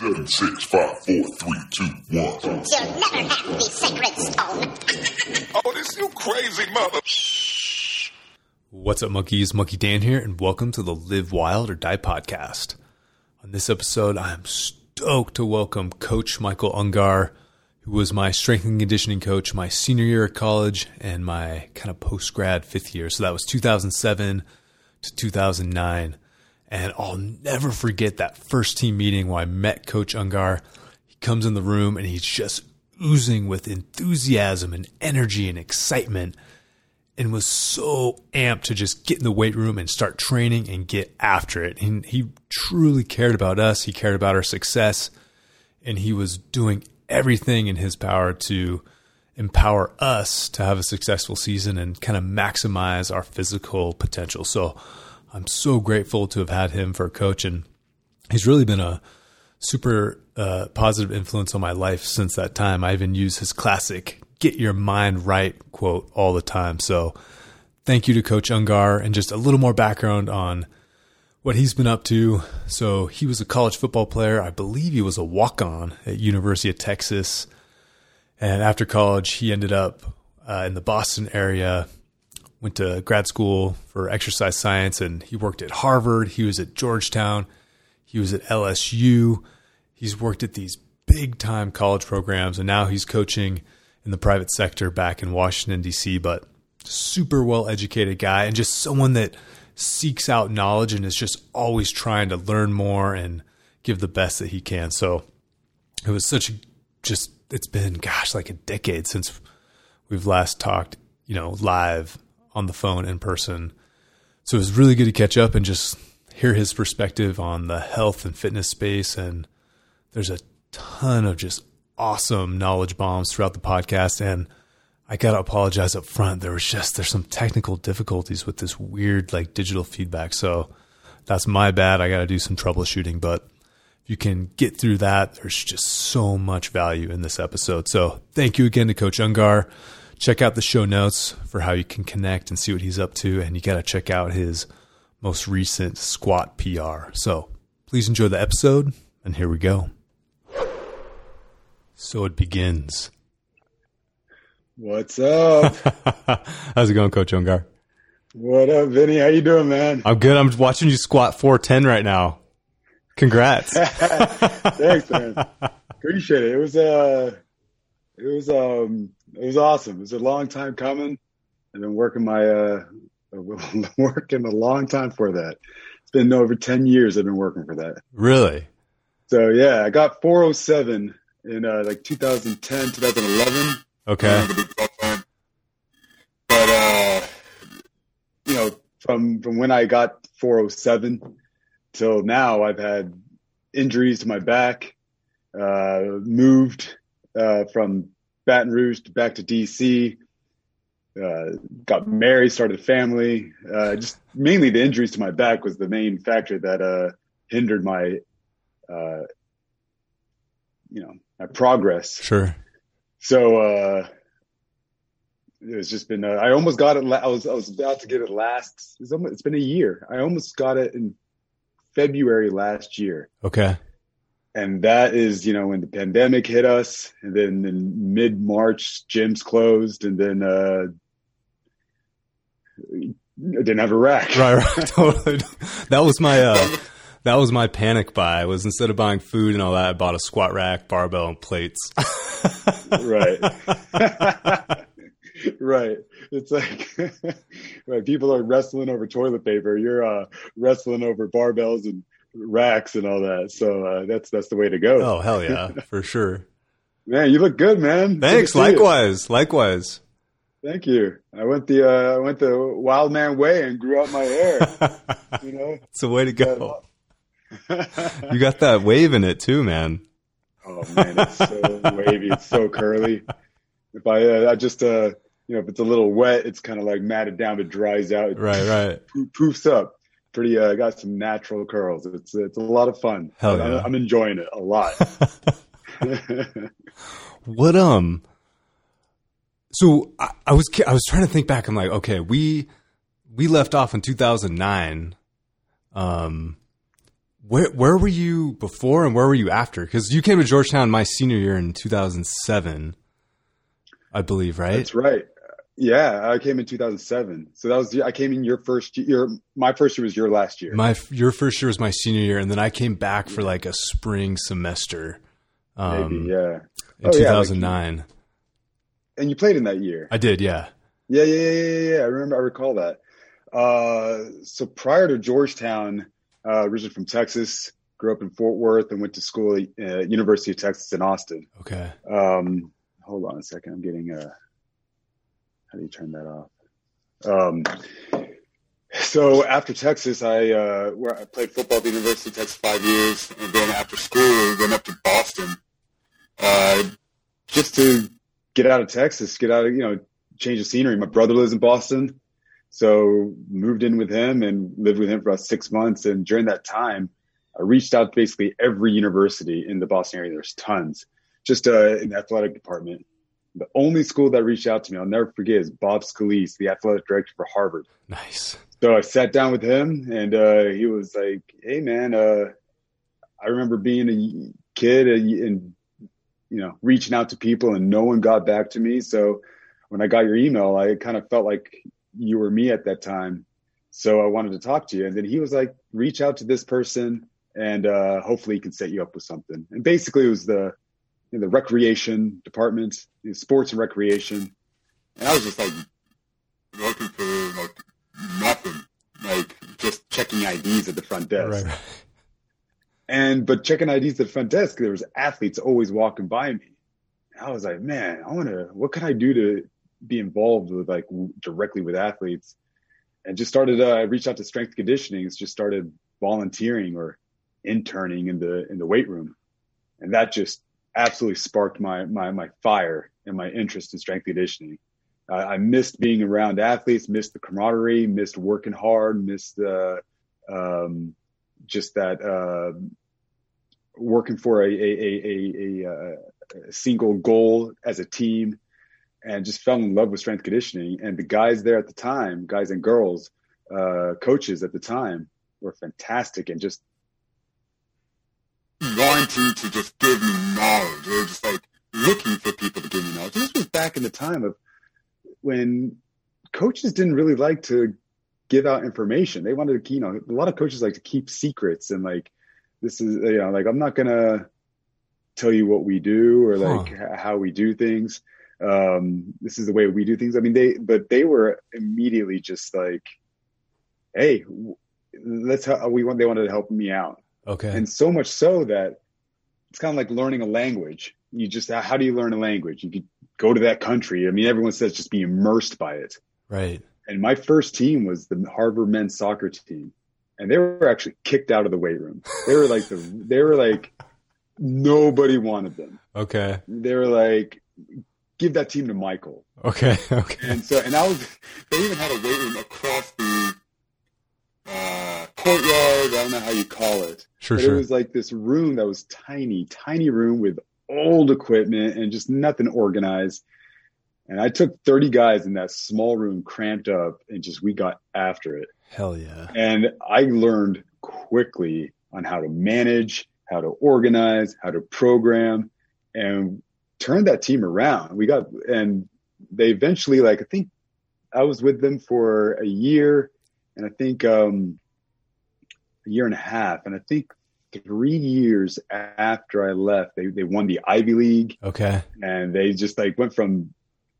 Seven, six, five, four, three, two, one. You'll never have the sacred stone. Oh, this you crazy mother. What's up, monkeys? Monkey Dan here, and welcome to the Live Wild or Die podcast. On this episode, I am stoked to welcome Coach Michael Ungar, who was my strength and conditioning coach my senior year at college and my kind of post grad fifth year. So that was 2007 to 2009. And I'll never forget that first team meeting where I met Coach Ungar. He comes in the room and he's just oozing with enthusiasm and energy and excitement and was so amped to just get in the weight room and start training and get after it. And he truly cared about us. He cared about our success and he was doing everything in his power to empower us to have a successful season and kind of maximize our physical potential. So I'm so grateful to have had him for a coach, and he's really been a super uh, positive influence on my life since that time. I even use his classic "Get your mind right" quote all the time. So, thank you to Coach Ungar, and just a little more background on what he's been up to. So, he was a college football player. I believe he was a walk-on at University of Texas, and after college, he ended up uh, in the Boston area went to grad school for exercise science and he worked at Harvard. He was at Georgetown. He was at LSU. He's worked at these big time college programs and now he's coaching in the private sector back in Washington, D.C. But super well educated guy and just someone that seeks out knowledge and is just always trying to learn more and give the best that he can. So it was such a just, it's been, gosh, like a decade since we've last talked, you know, live on the phone in person. So it was really good to catch up and just hear his perspective on the health and fitness space. And there's a ton of just awesome knowledge bombs throughout the podcast. And I got to apologize up front. There was just, there's some technical difficulties with this weird like digital feedback. So that's my bad. I got to do some troubleshooting, but if you can get through that, there's just so much value in this episode. So thank you again to Coach Ungar check out the show notes for how you can connect and see what he's up to. And you got to check out his most recent squat PR. So please enjoy the episode. And here we go. So it begins. What's up? How's it going, Coach Ungar? what up, Vinny? How you doing, man? I'm good. I'm watching you squat 410 right now. Congrats. Thanks, man. Appreciate it. It was uh it was um it was awesome. It was a long time coming. I've been working my uh working a long time for that. It's been over ten years I've been working for that. really? So yeah, I got 407 in uh, like 2010, 2011. Okay. But uh, you know, from from when I got 407 till now, I've had injuries to my back. Uh, moved uh, from Baton Rouge to back to DC. Uh, got married, started a family. Uh, just mainly the injuries to my back was the main factor that uh, hindered my, uh, you know, my progress. Sure. So uh, it's just been. Uh, I almost got it. La- I was I was about to get it last. It's, almost, it's been a year. I almost got it in February last year, Okay. And that is you know when the pandemic hit us, and then in mid March gyms closed, and then uh, I didn't have a rack. Right, right. totally. That was my uh that was my panic buy was instead of buying food and all that, I bought a squat rack, barbell, and plates. right. right. It's like right, people are wrestling over toilet paper. You're uh, wrestling over barbells and racks and all that. So uh, that's that's the way to go. Oh hell yeah, for sure. Man, you look good, man. Good to Thanks. you. Likewise. Likewise. Thank you. I went the uh, I went the wild man way and grew out my hair. you know. It's the way to go. You got that wave in it too, man. Oh man, it's so wavy. It's so curly. If I, uh, I just, uh, you know, if it's a little wet, it's kind of like matted down, but dries out. It Right, right. poofs up. Pretty, uh, got some natural curls. It's, it's a lot of fun. Hell I'm- yeah. I'm enjoying it a lot. What um so I, I was I was trying to think back. I'm like, okay, we we left off in 2009. Um Where where were you before and where were you after? Because you came to Georgetown my senior year in 2007, I believe, right? That's right. Yeah, I came in 2007. So that was I came in your first year. My first year was your last year. My your first year was my senior year, and then I came back for like a spring semester. Um, Maybe, yeah. In Oh, yeah, like- 2009, And you played in that year. I did. Yeah. Yeah, yeah, yeah, yeah, yeah. I remember. I recall that. Uh, so prior to Georgetown, uh, originally from Texas, grew up in Fort Worth, and went to school at uh, University of Texas in Austin. Okay. Um, hold on a second. I'm getting a. How do you turn that off? Um, so after Texas, I uh, where I played football at the University of Texas five years, and then after school, we went up to Boston, uh, just to get out of Texas, get out of you know, change the scenery. My brother lives in Boston, so moved in with him and lived with him for about six months. And during that time, I reached out to basically every university in the Boston area. There's tons, just uh, in the athletic department. The only school that reached out to me, I'll never forget, is Bob Scalise, the athletic director for Harvard. Nice. So I sat down with him, and uh, he was like, "Hey, man, uh, I remember being a kid and, and you know reaching out to people, and no one got back to me. So when I got your email, I kind of felt like you were me at that time. So I wanted to talk to you, and then he was like, "Reach out to this person, and uh, hopefully he can set you up with something." And basically, it was the you know, the recreation department, you know, sports and recreation, and I was just like looking for like nothing, like just checking IDs at the front desk. Right. And but checking IDs at the front desk, there was athletes always walking by me. And I was like, man, I want to. What can I do to be involved with like w- directly with athletes? And just started. Uh, I reached out to strength conditioning. It's just started volunteering or interning in the in the weight room, and that just absolutely sparked my my my fire and my interest in strength conditioning. Uh, I missed being around athletes, missed the camaraderie, missed working hard, missed uh, um, just that uh, working for a a, a, a, a, a single goal as a team, and just fell in love with strength conditioning. And the guys there at the time, guys and girls, uh, coaches at the time, were fantastic and just wanting to just give me knowledge. They were just like looking for people to give me knowledge. This was back in the time of when coaches didn't really like to give out information. They wanted to, you know, a lot of coaches like to keep secrets and like, this is, you know, like, I'm not going to tell you what we do or like Huh. how we do things. Um, this is the way we do things. I mean, they, but they were immediately just like, Hey, let's, how we want, they wanted to help me out. Okay. And so much so that it's kind of like learning a language. You just, how do you learn a language? You could go to that country. I mean, everyone says just be immersed by it. right. And my first team was the Harvard men's soccer team. And they were actually kicked out of the weight room. They were like the, they were like, nobody wanted them. Okay. They were like, give that team to Michael. Okay. Okay. And so, and I was, they even had a weight room across the, courtyard. I don't know how you call it. Sure. But Sure. it was like this room that was tiny, tiny room with old equipment and just nothing organized. And I took 30 guys in that small room cramped up and just we got after it. Hell yeah. And I learned quickly on how to manage, how to organize, how to program and turn that team around. We got, and they eventually, like, I think I was with them for a year and I think, um, a year and a half. And I think three years after I left, they, they won the Ivy League Okay. and they just like went from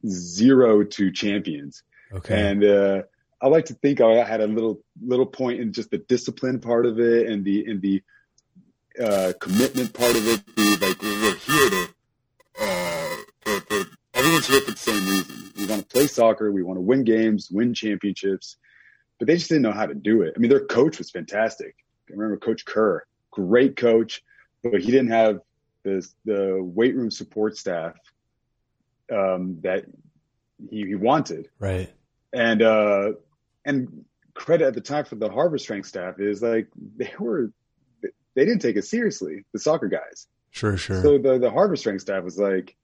zero to champions. Okay. And uh, I like to think I had a little little point in just the discipline part of it and the and the uh, commitment part of it. The like we're here to, uh, for, for everyone's here for the same reason. We want to play soccer. We want to win games, win championships. But they just didn't know how to do it. I mean, their coach was fantastic. I remember Coach Kerr, great coach, but he didn't have the the weight room support staff um, that he, he wanted right. and uh and credit at the time for the Harvard strength staff is like they were they didn't take it seriously the soccer guys Sure. Sure. so the the Harvard strength staff was like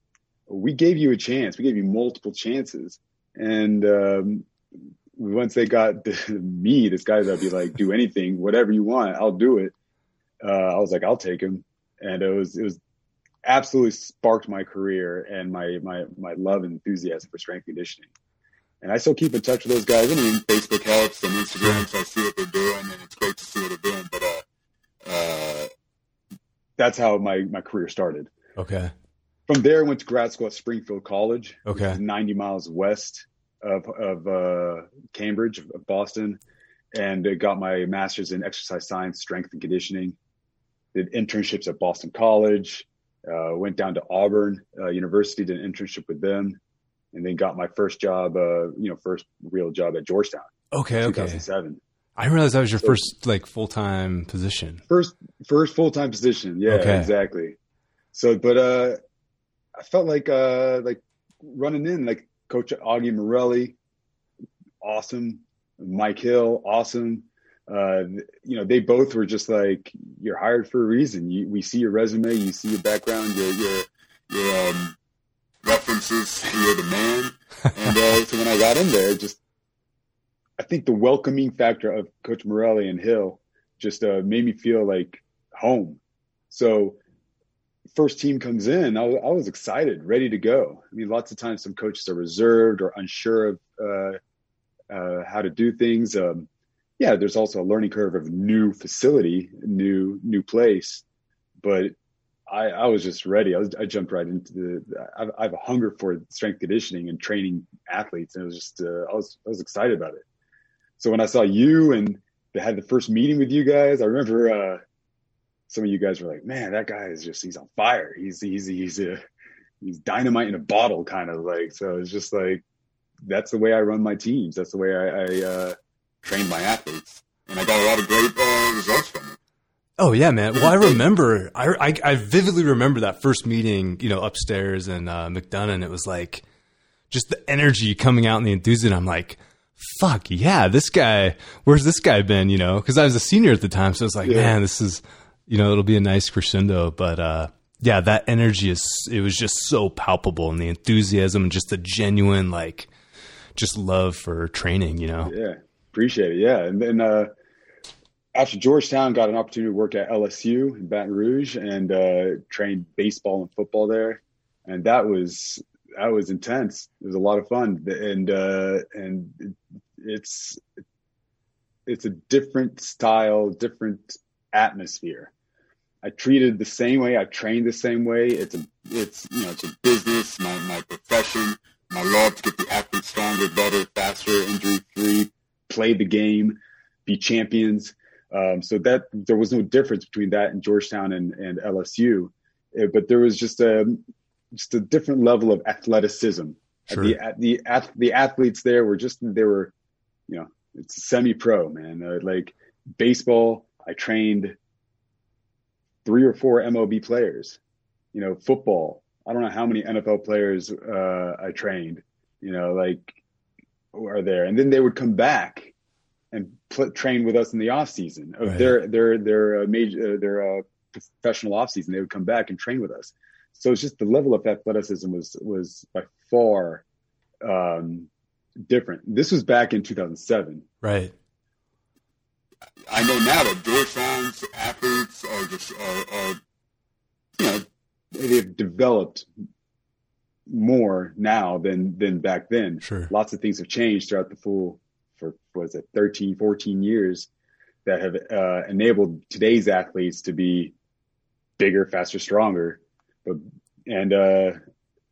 we gave you a chance we gave you multiple chances and um once they got the, me this guy that'd be like do anything whatever you want I'll do it Uh, I was like, I'll take him. And it was, it was absolutely sparked my career and my, my, my love and enthusiasm for strength conditioning. And I still keep in touch with those guys. I mean, Facebook helps and Instagram, so I see what they're doing and it's great to see what they're doing. But, uh, uh, that's how my, my career started. Okay. From there, I went to grad school at Springfield College. Okay. 90 miles west of, of uh, Cambridge, of Boston, and got my master's in exercise science, strength and conditioning. Did internships at Boston College. Uh, went down to Auburn uh, University, did an internship with them, and then got my first job, uh, you know, first real job at Georgetown, Okay. Okay. 2007. I didn't realize that was your So- first like full time position. First, first full time position. Yeah, Okay. exactly. So, but uh, I felt like uh, like running in like Coach Augie Morelli, awesome. Mike Hill, awesome. Uh, you know, they both were just like you're hired for a reason. You, we see your resume, you see your background, your your your um, references. You're the man. And uh, so when I got in there, just I think the welcoming factor of Coach Morelli and Hill just uh, made me feel like home. So first team comes in, I was, I was excited, ready to go. I mean, lots of times some coaches are reserved or unsure of uh, uh, how to do things. Um, yeah, there's also a learning curve of new facility, new new place, but I, I was just ready. I was I jumped right into the. I, I have a hunger for strength conditioning and training athletes, and it was just uh, I was I was excited about it. So when I saw you and they had the first meeting with you guys, I remember uh, some of you guys were like, "Man, that guy is just he's on fire. He's he's he's a he's dynamite in a bottle, kind of like." So it's just like that's the way I run my teams. That's the way I, I uh, train my athletes, and I got a lot of great uh, results from it. Oh yeah, man. Well, I remember, I, I, I vividly remember that first meeting, you know, upstairs in uh, McDonough. It was like just the energy coming out and the enthusiasm. I'm like, fuck yeah, this guy, where's this guy been? You know, cause I was a senior at the time. So I was like, Yeah. man, this is, you know, it'll be a nice crescendo. But, uh, yeah, that energy is, it was just so palpable and the enthusiasm and just the genuine, like, just love for training, you know? Yeah, appreciate it. Yeah, and then uh, after Georgetown, got an opportunity to work at LSU in Baton Rouge and uh, trained baseball and football there, and that was that was intense. It was a lot of fun, and uh, and it's it's a different style, different atmosphere. I treated the same way. I trained the same way. It's a it's you know it's a business, my my profession my love to get the athletes stronger, better, faster, injury free, play the game, be champions. Um, so that there was no difference between that and Georgetown and, and LSU, Uh, but there was just a just a different level of athleticism. Sure. The the ath- the athletes there were just they were, you know, it's semi pro man. Uh, like baseball, I trained three or four MLB players. You know, football, I don't know how many NFL players uh, I trained, you know, like are there, and then they would come back and pl- train with us in the off season of Right. their their their uh, major uh, their uh, professional off season. They would come back and train with us. So it's just the level of athleticism was was by far um, different. This was back in 2007. Right. I know now that Georgetown's athletes are just are, are You know, they've developed more now than than back then. Sure. lots of things have changed throughout the full for was it 13 14 years that have uh, enabled today's athletes to be bigger faster stronger but and uh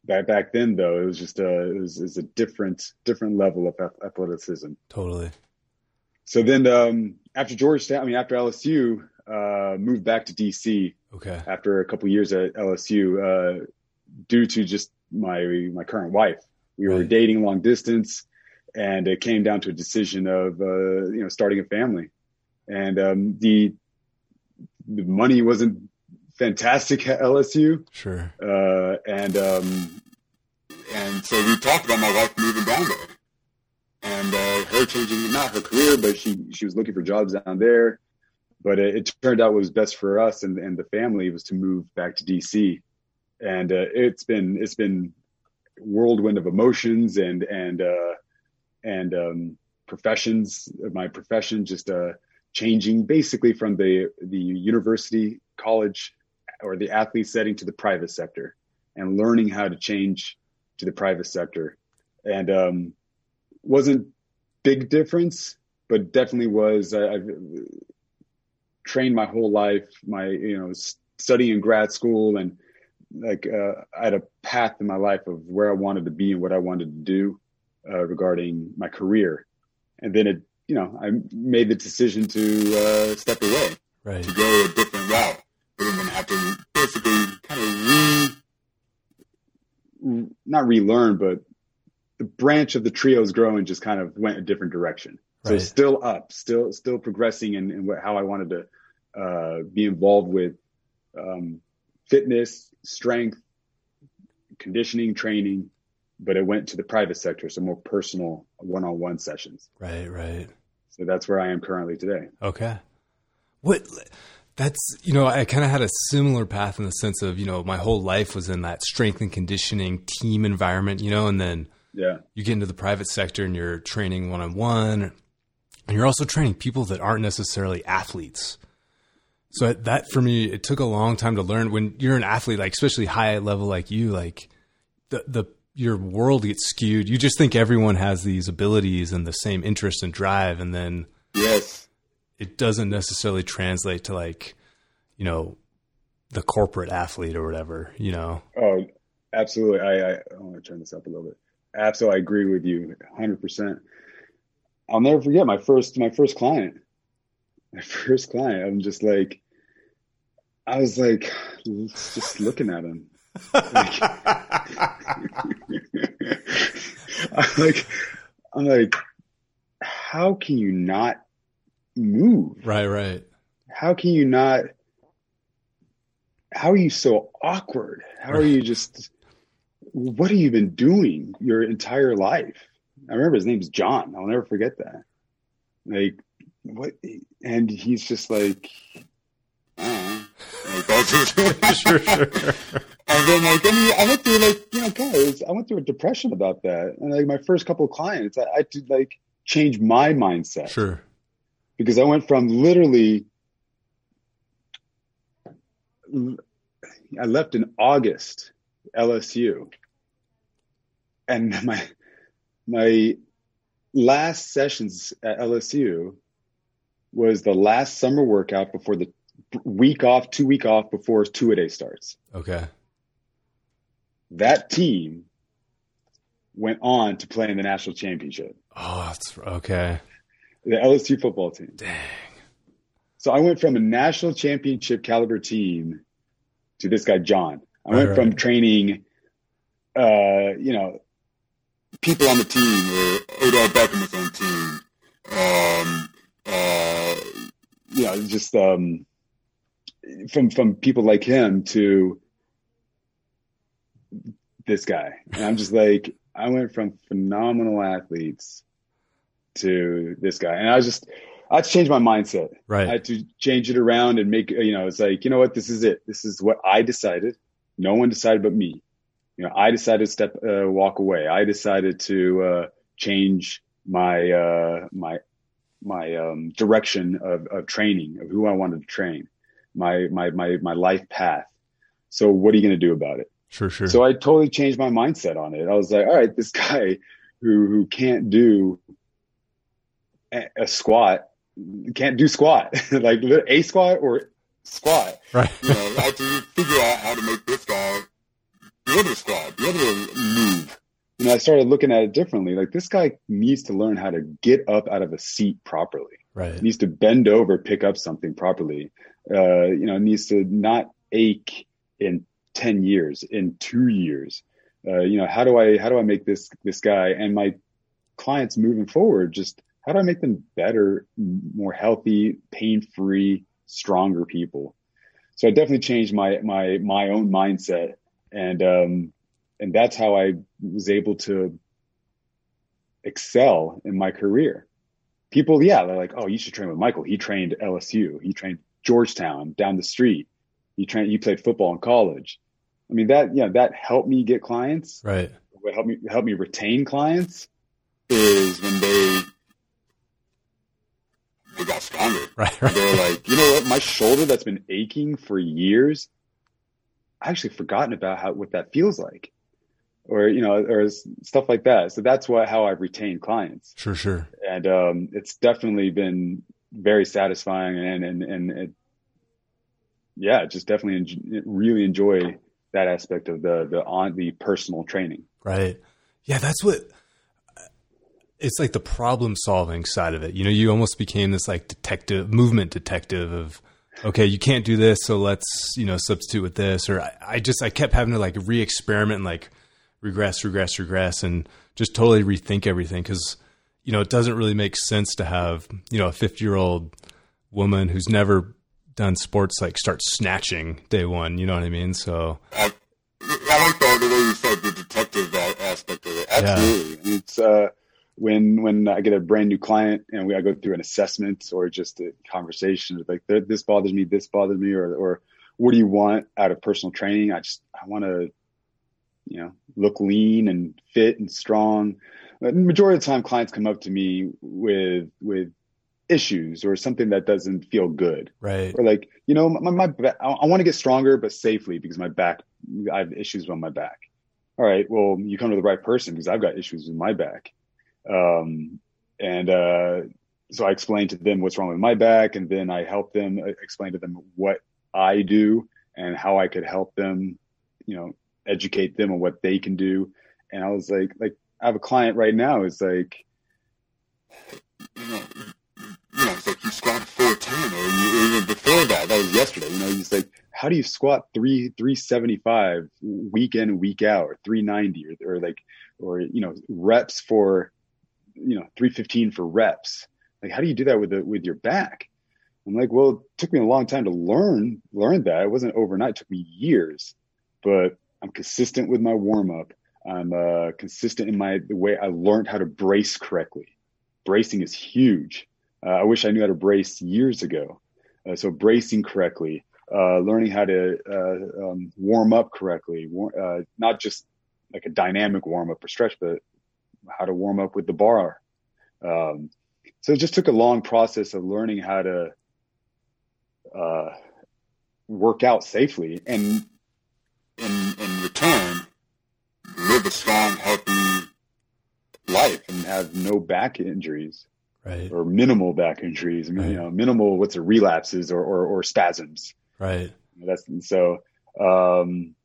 back back then though it was just a it was, it was a different different level of athleticism Totally. So then um after georgetown i mean after lsu uh moved back to dc Okay. after a couple years at LSU uh, due to just my my current wife. We were dating long distance, and it came down to a decision of uh, you know starting a family, and um, the the money wasn't fantastic at LSU, Sure. uh, and um, and so we talked about my wife moving down there. And uh, her changing not her career, but she she was looking for jobs down there. But it, it turned out what was best for us and, and the family was to move back to DC, and uh, it's been it's been whirlwind of emotions and and uh, and um, professions. My profession just uh, changing basically from the the university college or the athlete setting to the private sector and learning how to change to the private sector. And um, wasn't big difference, but definitely was. I, I've trained my whole life, my you know studying in grad school, and like uh, I had a path in my life of where I wanted to be and what I wanted to do uh, regarding my career. And then it, you know, I made the decision to uh, step away Right. to go a different route. But then have to basically kind of re, not relearn, but the branch of the trio's growing just kind of went a different direction. So Right. still up, still still progressing in, in what, how I wanted to uh, be involved with um, fitness, strength, conditioning, training, but it went to the private sector, so more personal one-on-one sessions. Right. Right. So that's where I am currently today. Okay. What that's you know I kind of had a similar path in the sense of you know my whole life was in that strength and conditioning team environment you know and then Yeah, you get into the private sector and you're training one on one and you're also training people that aren't necessarily athletes. So that for me it took a long time to learn when you're an athlete like especially high level like you like the the your world gets skewed. You just think everyone has these abilities and the same interest and drive and then yes, it doesn't necessarily translate to like, you know, the corporate athlete or whatever, you know. Oh, absolutely. I, I, I want to turn this up a little bit. Absolutely, I agree with you 100%. I'll never forget my first my first client. My first client. I'm just like, I was like, just looking at him. Like, I'm like, I'm like, how can you not move? Right, right. how can you not how are you so awkward how are you just what have you been doing your entire life? I remember his name's john. I'll never forget that. Like what and he's just like uh, like, that's just- sure, sure. and then like then he- i went through like you know guys i went through a depression about that. And like my first couple of clients i, I to like change my mindset. Sure. because I went from literally, I left in August, LSU, and my my last sessions at LSU was the last summer workout before the week off, two week off before two a day starts. Okay. That team went on to play in the national championship, Oh, that's okay. the LSU football team. Dang. So I went from a national championship caliber team to this guy John. I Right, went right. from training, uh, you know, people on the team were Odell Beckham was on the team. Um, uh, you know, just um, from from people like him to this guy, and I'm just like, I went from phenomenal athletes to this guy, and I was just, I had to change my mindset. Right. I had to change it around and make you know it's like you know what this is it this is what I decided no one decided but me you know I decided to step uh, walk away I decided to uh, change my uh, my my um, direction of, of training of who I wanted to train my my my my life path so what are you going to do about it Sure, sure. so I totally changed my mindset on it. I was like, all right, this guy who who can't do a, a squat, can't do squat, like a squat or squat. right. you know, I had to figure out how to make this guy be able to squat, be able to move. And I started looking at it differently. Like this guy needs to learn how to get up out of a seat properly. Right. needs to bend over, pick up something properly. Uh, you know, needs to not ache in 10 years, in two years. Uh, you know, how do I, how do I make this, this guy and my clients moving forward, just how do I make them better, more healthy, pain free, stronger people? So I definitely changed my, my, my own mindset. And, um, and that's how I was able to excel in my career people, yeah, they're like, oh, you should train with Michael. He trained LSU. He trained Georgetown down the street. He trained. You played football in college. I mean that, yeah, that helped me get clients. Right. What helped me help me retain clients. Is when they they got stronger. Right, right. They're like, you know what? My shoulder that's been aching for years, actually forgotten about how what that feels like, or you know, or stuff like that. So that's what how I've retained clients, Sure, sure. and um, it's definitely been very satisfying, and and and it, yeah, just definitely en- really enjoy that aspect of the the on the personal training. Right. Yeah, that's what it's like the problem solving side of it. You know, you almost became this like detective, movement detective of, okay, you can't do this, so let's, you know, substitute with this. Or I, I just, I kept having to like re experiment and like regress, regress, regress, and just totally rethink everything. Cause, you know, it doesn't really make sense to have, you know, a 50 year old woman who's never done sports like start snatching day one. You know what I mean? So, I, I like the, the way you said the detective aspect of it. Absolutely. It's uh, when when I get a brand new client and we I go through an assessment or just a conversation like this bothers me, this bothers me, or or what do you want out of personal training? I just I want to, you know, look lean and fit and strong. The majority of the time, clients come up to me with with issues or something that doesn't feel good right. or like you know my, my I, I want to get stronger but safely because my back I have issues on my back. All right, well you come to the right person because I've got issues with my back, um, and uh, so I explain to them what's wrong with my back, and then I help them uh, explain to them what I do and how I could help them, you know, educate them on what they can do. And I was like, like I have a client right now. Is like, You know, you know, it's like you squat 410 or you, even before that, that was yesterday. you know, he's like, how do you squat three three seventy five week in week out, or three ninety, or, or like, or you know, reps for, you know, three fifteen for reps. Like, how do you do that with the with your back? I'm like, well, it took me a long time to learn learn that. It wasn't overnight. It took me years, but I'm consistent with my warm up. I'm uh, consistent in my the way I learned how to brace correctly. Bracing is huge. Uh, I wish I knew how to brace years ago. Uh, so bracing correctly, uh, learning how to uh, um, warm up correctly, war- uh, not just like a dynamic warm up or stretch, but how to warm up with the bar. Um, so it just took a long process of learning how to uh, work out safely. And in, in return, live a strong, healthy life. and have no back injuries Right. or minimal back injuries. I mean, you know, minimal what's a relapses or, or, or spasms. Right. That's so. Um,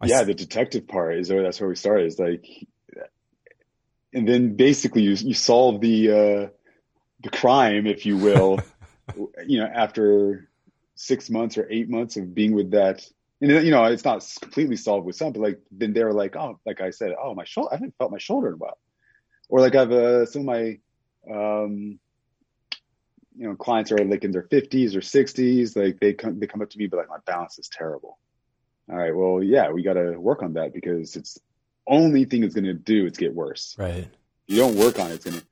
I yeah, s- the detective part is where that's where we started. Is like, and then basically you you solve the uh, the crime, if you will. you know, after six months or eight months of being with that, and you know, it's not completely solved with some, but like then they're like, oh, like I said, oh, my shoulder, I haven't felt my shoulder in a while, or like I've uh, some of my um, you know, clients are like in their fifties or sixties, like they come they come up to me, but like my balance is terrible. All right, well, yeah, we got to work on that because it's only thing it's going to do is get worse. Right. You don't work on it, it's going to.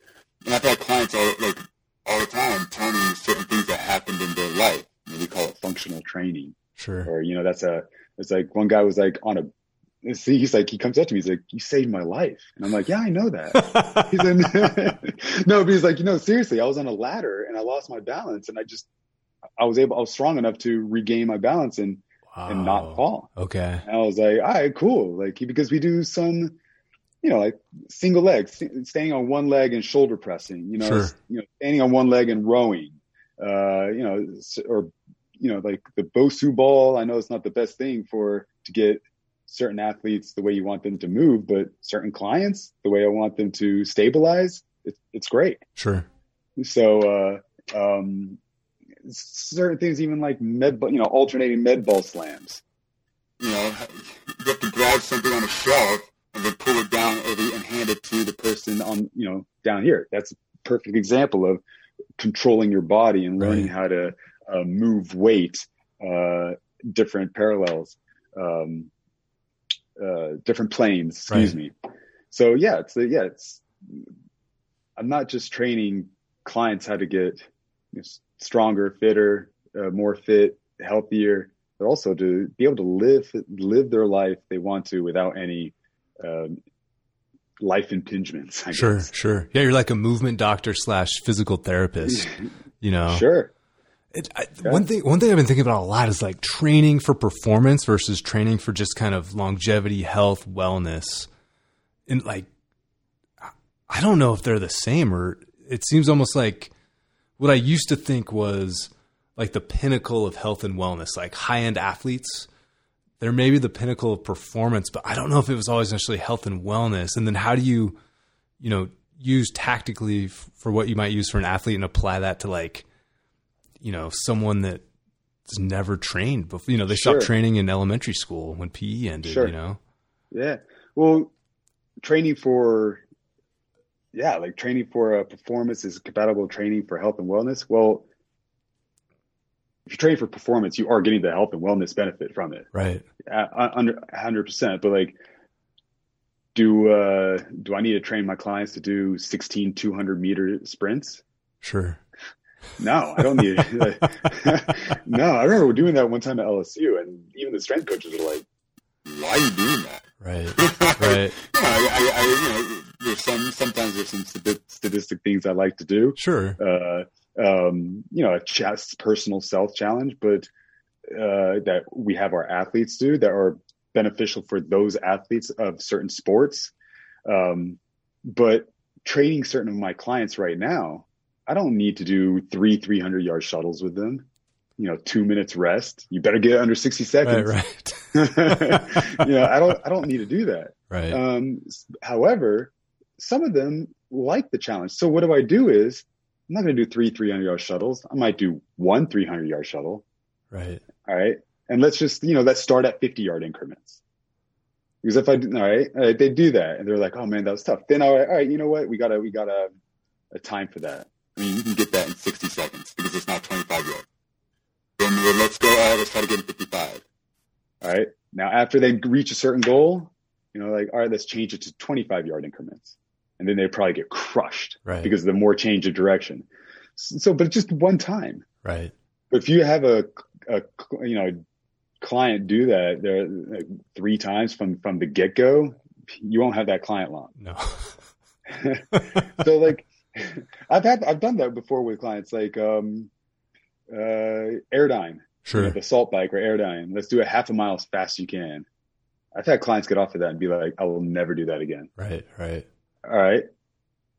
And I've had clients all, like, all the time telling me certain things that happened in their life. We call it functional training, Sure. or you know, that's a. It's like one guy was like on a. See, he's like he comes up to me, he's like, "You saved my life," and I'm like, "Yeah, I know that." He's like, no, but he's like, you know, seriously, I was on a ladder and I lost my balance, and I just, I was able, I was strong enough to regain my balance and and not fall. Okay. And I was like, all right, cool. Like, because we do some, you know, like single leg, st- staying on one leg and shoulder pressing, you know, Sure. you know, standing on one leg and rowing, uh, you know, or, you know, like the Bosu ball. I know it's not the best thing for, to get certain athletes the way you want them to move, but certain clients, the way I want them to stabilize, it, it's great. Sure. So, uh, um, certain things, even like med, ball- you know, alternating med ball slams. You know, you have to grab something on a shelf and then pull it down over and hand it to the person on you know down here that's a perfect example of controlling your body and learning Right. how to uh, move weight uh, different parallels um, uh, different planes excuse me so yeah it's yeah it's i'm not just training clients how to get you know, s- stronger fitter uh, more fit healthier but also to be able to live live their life they want to without any um, life impingements. I Sure, guess. sure. Yeah, you're like a movement doctor slash physical therapist. You know, Sure. It, I, One thing, one thing I've been thinking about a lot is like training for performance versus training for just kind of longevity, health, wellness, and like, I don't know if they're the same or it seems almost like what I used to think was like the pinnacle of health and wellness, like high end athletes. They're maybe the pinnacle of performance, but I don't know if it was always necessarily health and wellness. And then how do you, you know, use tactically f- for what you might use for an athlete and apply that to like, you know, someone that's never trained before. You know, they Sure. stopped training in elementary school when PE ended. Sure. You know, Yeah. Well, training for, yeah, like training for a performance is compatible with training for health and wellness. Well, if you train for performance, you are getting the health and wellness benefit from it, right? uh, under hundred percent. But like, do uh, do I need to train my clients to do 16 200 meter sprints? Sure. No, I don't need. no, I remember doing that one time at LSU, and even the strength coaches were like, Why are you doing that? Right. Right. You know, I, I, I, you know, there's some sometimes there's some statistic things I like to do. Sure. uh, um, you know, a chest personal self challenge, but uh, that we have our athletes do that are beneficial for those athletes of certain sports. Um, but training certain of my clients right now, I don't need to do three 300 yard shuttles with them. You know, two minutes rest. You better get under 60 seconds. Right. you know, I don't, I don't need to do that. right. Um, however, some of them like the challenge. So what do I do is I'm not going to do three 300 yard shuttles. I might do one 300 yard shuttle. right. All right. And let's just, you know, let's start at 50 yard increments. Because if I all right, all right, they do that and they're like, oh man, that was tough. Then all right, all right, you know what? We got to, we got a, a time for that. I mean, you can get that in 60 seconds because it's not 25 yards. Then uh, let's go. Uh, let's try to get in 55. All right. Now, after they reach a certain goal, you know, like, all right, let's change it to 25 yard increments. And then they probably get crushed Right. because of the more change of direction. So, but just one time. Right. If you have a, a you know client do that there like, three times from from the get go, you won't have that client long. No. so like, I've had I've done that before with clients like um, uh, Airdyne, you know, the Assault bike or Airdyne. Let's do a half a mile as fast as you can. I've had clients get off of that and be like, I will never do that again. Right. Right. All right.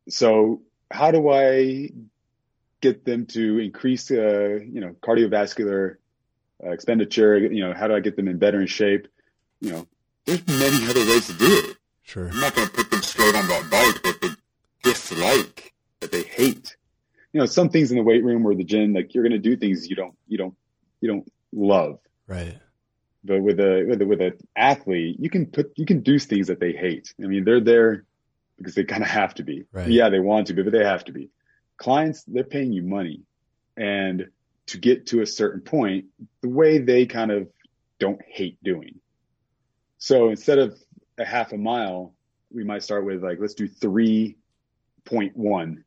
So how do I get them to increase, uh, you know, cardiovascular uh, expenditure? You know, how do I get them in better in shape? You know, There's many other ways to do it. Sure. I'm not going to put them straight on that bike that they dislike, that they hate. you know, some things in the weight room or the gym, like you're going to do things you don't, you don't, you don't love. Right. But with a with a, with an athlete, you can put you can do things that they hate. I mean, they're there because they kind of have to be. Right. Yeah, they want to be, but they have to be. Clients, they're paying you money, and to get to a certain point, the way they kind of don't hate doing. So instead of a half a mile, we might start with like let's do three point one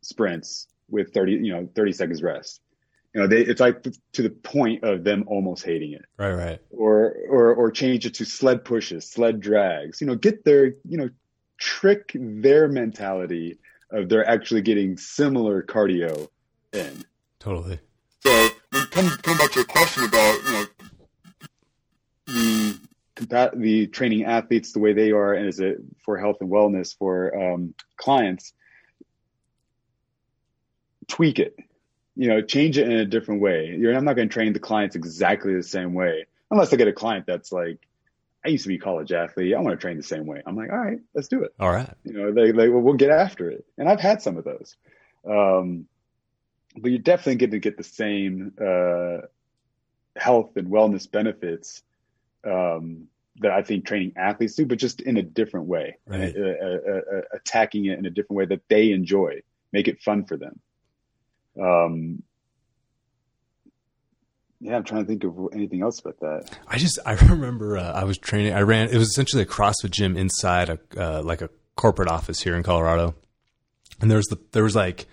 sprints with thirty, you know, thirty seconds rest. You know, they, it's like to the point of them almost hating it Right. Right. or or or change it to sled pushes, sled drags. You know, get their you know trick their mentality of they're actually getting similar cardio in. Totally. So, when come, come back to your question about, you know, The compa- the training athletes the way they are, and is it for health and wellness for um, clients? Tweak it, you know, change it in a different way. You're, I'm not going to train the clients exactly the same way, unless I get a client that's like, I used to be a college athlete. I want to train the same way. I'm like, all right, let's do it. All right. you know they, they well, we'll get after it and i've had some of those um but you're definitely going to get the same uh health and wellness benefits um that i think training athletes do but just in a different way Right. uh, uh, uh, attacking it in a different way that they enjoy make it fun for them um yeah i'm trying to think of anything else about that I just I remember uh, I was training. I ran. It was essentially a CrossFit gym inside a uh, like a corporate office here in Colorado, and there was the there was like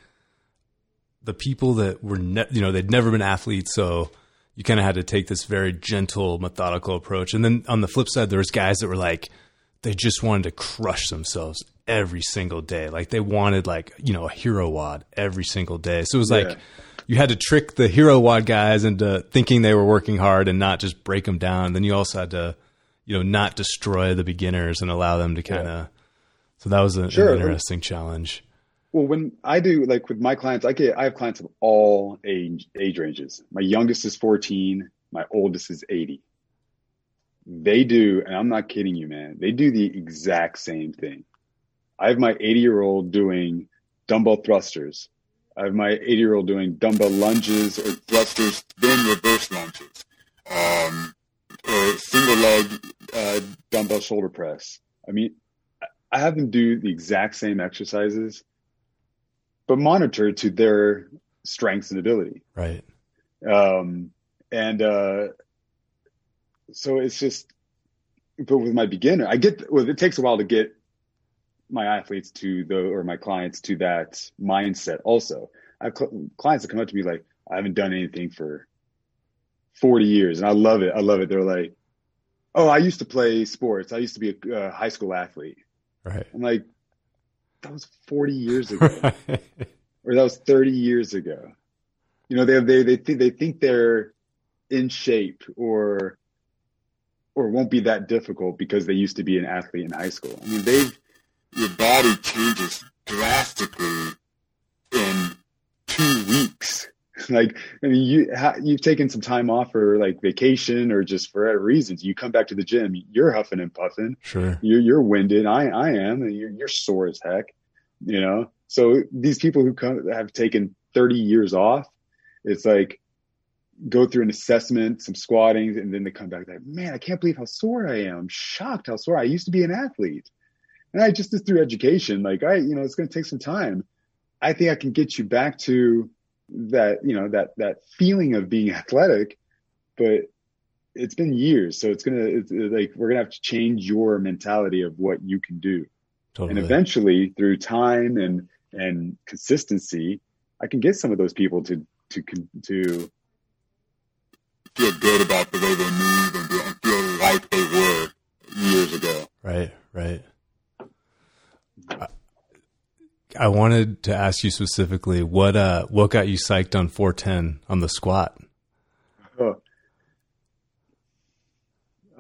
the people that were ne- you know they'd never been athletes, so you kind of had to take this very gentle, methodical approach. And then on the flip side, there was guys that were like they just wanted to crush themselves every single day. Like they wanted like, you know, a hero WOD every single day. So it was like Yeah. You had to trick the hero WOD guys into thinking they were working hard and not just break them down. Then you also had to, you know, not destroy the beginners and allow them to kind of. So that was a, Sure. an interesting challenge. Well, when I do like with my clients, I get I have clients of all age age ranges. My youngest is 14, my oldest is 80. They do, and I'm not kidding you, man. They do the exact same thing. I have my 80 year old doing dumbbell thrusters. I have my 80 year old doing dumbbell lunges or Thrusters, then reverse lunges. Um, uh, single leg, uh, dumbbell shoulder press. I mean, I- I have them do the exact same exercises, but monitor to their strengths and ability. Right. Um, and uh, so it's just, but with my beginner, I get, well, it takes a while to get my athletes to the, or my clients to that mindset also. I have cl- clients that come up to me like, I haven't done anything for 40 years. And I love it. I love it. They're like, oh, I used to play sports. I used to be a uh, high school athlete. Right. I'm like, that was 40 years ago or that was 30 years ago. You know, they they they think they think they're in shape or or won't be that difficult because they used to be an athlete in high school. I mean, they've your body changes drastically in two weeks. Like, I mean, you ha, you've taken some time off for like vacation or just for other reasons. You come back to the gym, you're huffing and puffing. sure. You're you're winded. I I am, and you're you're sore as heck. You know. So these people who come have taken 30 years off, it's like go through an assessment, some squatting, and then they come back like, man, I can't believe how sore I am. I'm shocked how sore I used to be an athlete. And I just through education, like I, you know, it's going to take some time. I think I can get you back to that, you know, that that feeling of being athletic, but it's been years, so it's gonna it's like we're gonna have to change your mentality of what you can do, Totally. and eventually through time and and consistency, I can get some of those people to to to feel good about the way they move and feel like they were years ago. Right, right. I- wanted to ask you specifically what uh what got you psyched on 410 on the squat? oh,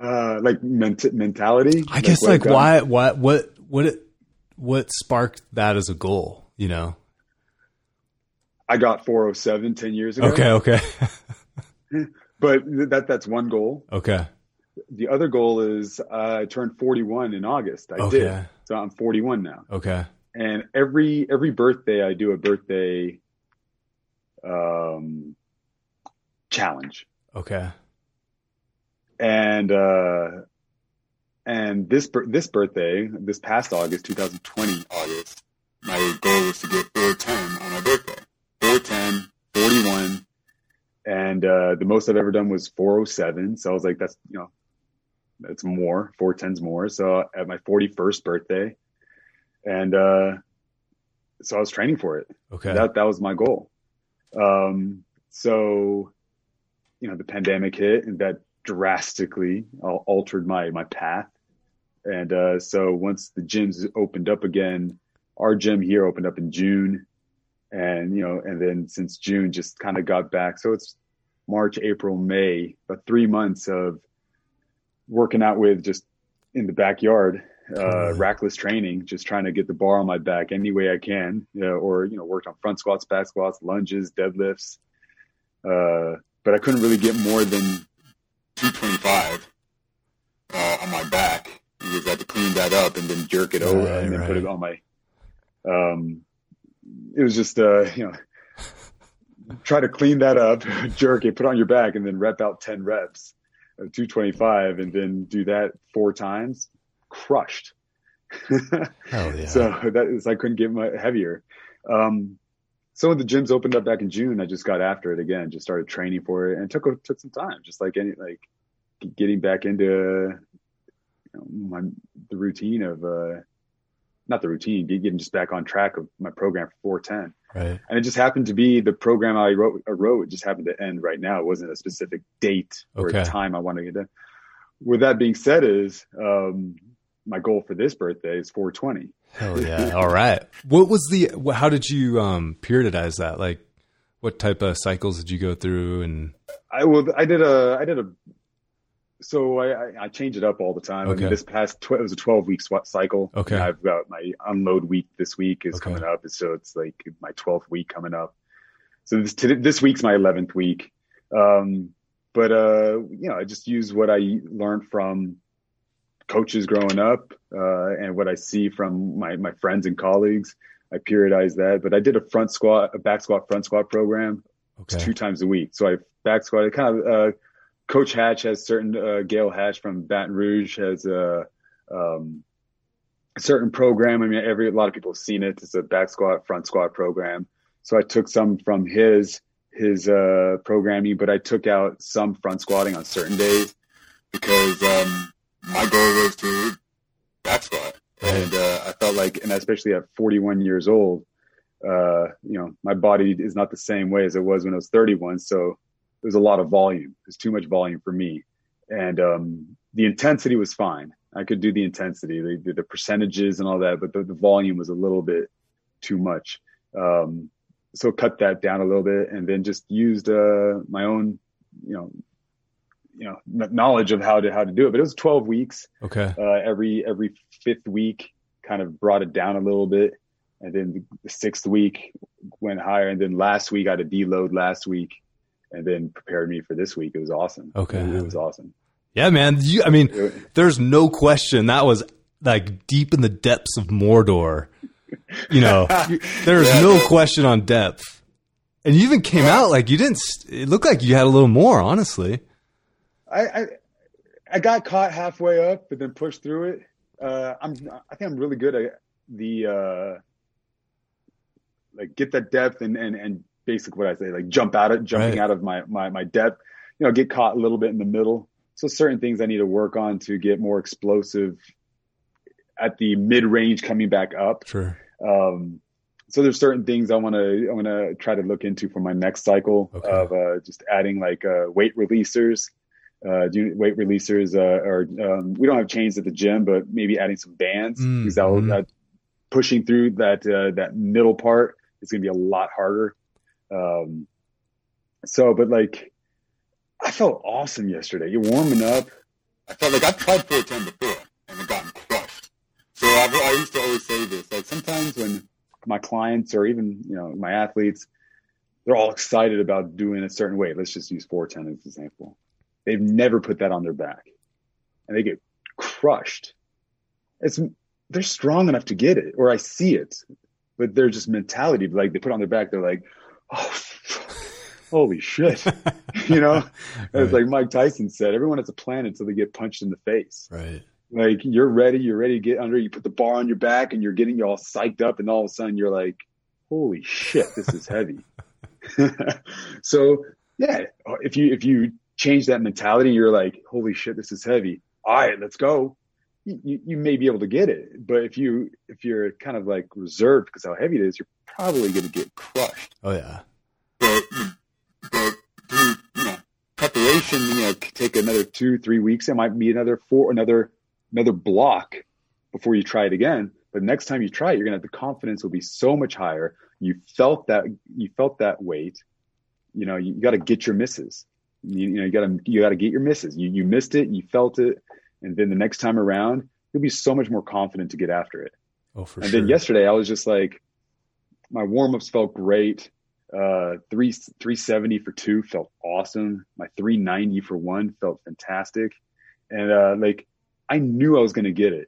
uh, like ment- mentality. I guess like got- why what what what it, what sparked that as a goal, you know? I got 407 10 years ago. Okay, okay. but that that's one goal. okay. The other goal is uh, I turned 41 in August. I Okay. did, so I'm 41 now. Okay. and every every birthday I do a birthday um challenge Okay. and uh and this this birthday this past August 2020 August, my goal was to get 410 on my birthday. 410, 41. and uh the most I've ever done was 407 so I was like that's you know that's more 410's more so at my 41st birthday and uh so I was training for it Okay. That that was my goal. Um, so, you know, the pandemic hit and that drastically altered my my path. And uh, so once the gyms opened up again, our gym here opened up in June, and you know, and then since June, just kind of got back. So it's March, April, May, about three months of working out with just in the backyard uh, rackless training, just trying to get the bar on my back any way I can, you know, or you know, worked on front squats, back squats, lunges, deadlifts. Uh, but I couldn't really get more than 225 uh, on my back because I had to clean that up and then jerk it over Right, and then put it on my. Um, it was just uh, you know, try to clean that up, jerk it, put it on your back, and then rep out ten reps of 225, and then do that four times. Crushed. Hell yeah. So that is, I couldn't get my heavier. Um, so when the gyms opened up back in June, I just got after it again, just started training for it and it took, took some time, just like any, like getting back into you know, my, the routine of, uh, not the routine, getting just back on track of my program for 410. right. And it just happened to be the program I wrote, I wrote, it just happened to end right now. It wasn't a specific date or Okay. time I wanted to get done. With that being said is, um, my goal for this birthday is 420. Hell yeah! All right. What was the? How did you um, periodize that? Like, what type of cycles did you go through? And I will. I did a. I did a. So I, I, I change it up all the time. I Okay. mean, this past tw- it was a 12 week cycle. Okay. And I've got my unload week this week is Okay. coming up, so it's like my 12th week coming up. So this this week's my 11th week. Um, but uh, you know, I just use what I learned from coaches growing up uh, and what I see from my my friends and colleagues. I periodize that. But I did a front squat, a back squat, front squat program okay, two times a week. So I back squat. I kind of uh, Coach Hatch has certain uh, Gayle Hatch from Baton Rouge has a um, a certain program. I mean, every a lot of people have seen it. It's a back squat, front squat program. So I took some from his his uh, programming, but I took out some front squatting on certain days. because um, my goal was to back squat. And uh, I felt like, and especially at 41 years old, uh, you know, my body is not the same way as it was when I was 31. So there was a lot of volume. There's too much volume for me. And um, the intensity was fine. I could do the intensity, the, the percentages and all that, but the, the volume was a little bit too much. Um, so cut that down a little bit and then just used uh, my own, you know, you know, knowledge of how to how to do it. But it was 12 weeks okay, uh, every every fifth week kind of brought it down a little bit and then the sixth week went higher and then last week i had a deload last week and then prepared me for this week it was awesome Okay. it, was awesome yeah, man. You, I mean, there's no question that was like deep in the depths of Mordor. You know, there's Yeah. no question on depth. And you even came out like you didn't. It looked like you had a little more, honestly. I, I i got caught halfway up but then pushed through it uh i'm i think i'm really good at the uh like get that depth and and and basic what i say like jump out of jumping Right. out of my my my depth you know get caught a little bit in the middle so certain things i need to work on to get more explosive at the mid range coming back up Sure. um, so there's certain things I want to I want to try to look into for my next cycle Okay. of uh, just adding like uh, weight releasers, uh, do weight releasers, uh, or um, we don't have chains at the gym, but maybe adding some bands Mm, because that will mhm. pushing through that uh, that middle part is going to be a lot harder. Um, so, but like I felt awesome yesterday. You're warming up. I felt like I've tried 410 before and I've gotten crushed. So I, I used to always say this, like sometimes when my clients or even you know my athletes they're all excited about doing a certain way. let's just use 410 as an example they've never put that on their back and they get crushed it's they're strong enough to get it or i see it but they're just mentality like they put on their back they're like oh holy shit you know it's like mike tyson said everyone has a plan until they get punched in the face Right. like you're ready, you're ready to get under, you put the bar on your back and you're getting you all psyched up and all of a sudden you're like, holy shit, this is heavy. so yeah, if you, if you change that mentality, you're like, holy shit, this is heavy. All right, let's go. You, you, may be able to get it, but if you, if you're kind of like reserved because how heavy it is, you're probably going to get crushed. Oh yeah. but, but through, you know, Preparation, you know, could take another two, three weeks. It might be another four, another, another block before you try it again. But next time you try it, you're gonna have the confidence will be so much higher. You felt that you felt that weight. You know, you, got to get your misses. You, you know, you got to you got to get your misses. You you missed it, you felt it, and then the next time around, you'll be so much more confident to get after it. Oh, for and sure. And then yesterday, I was just like, my warm ups felt great. Uh, three three seventy for two felt awesome. My three ninety for one felt fantastic, and uh, like I knew I was gonna get it.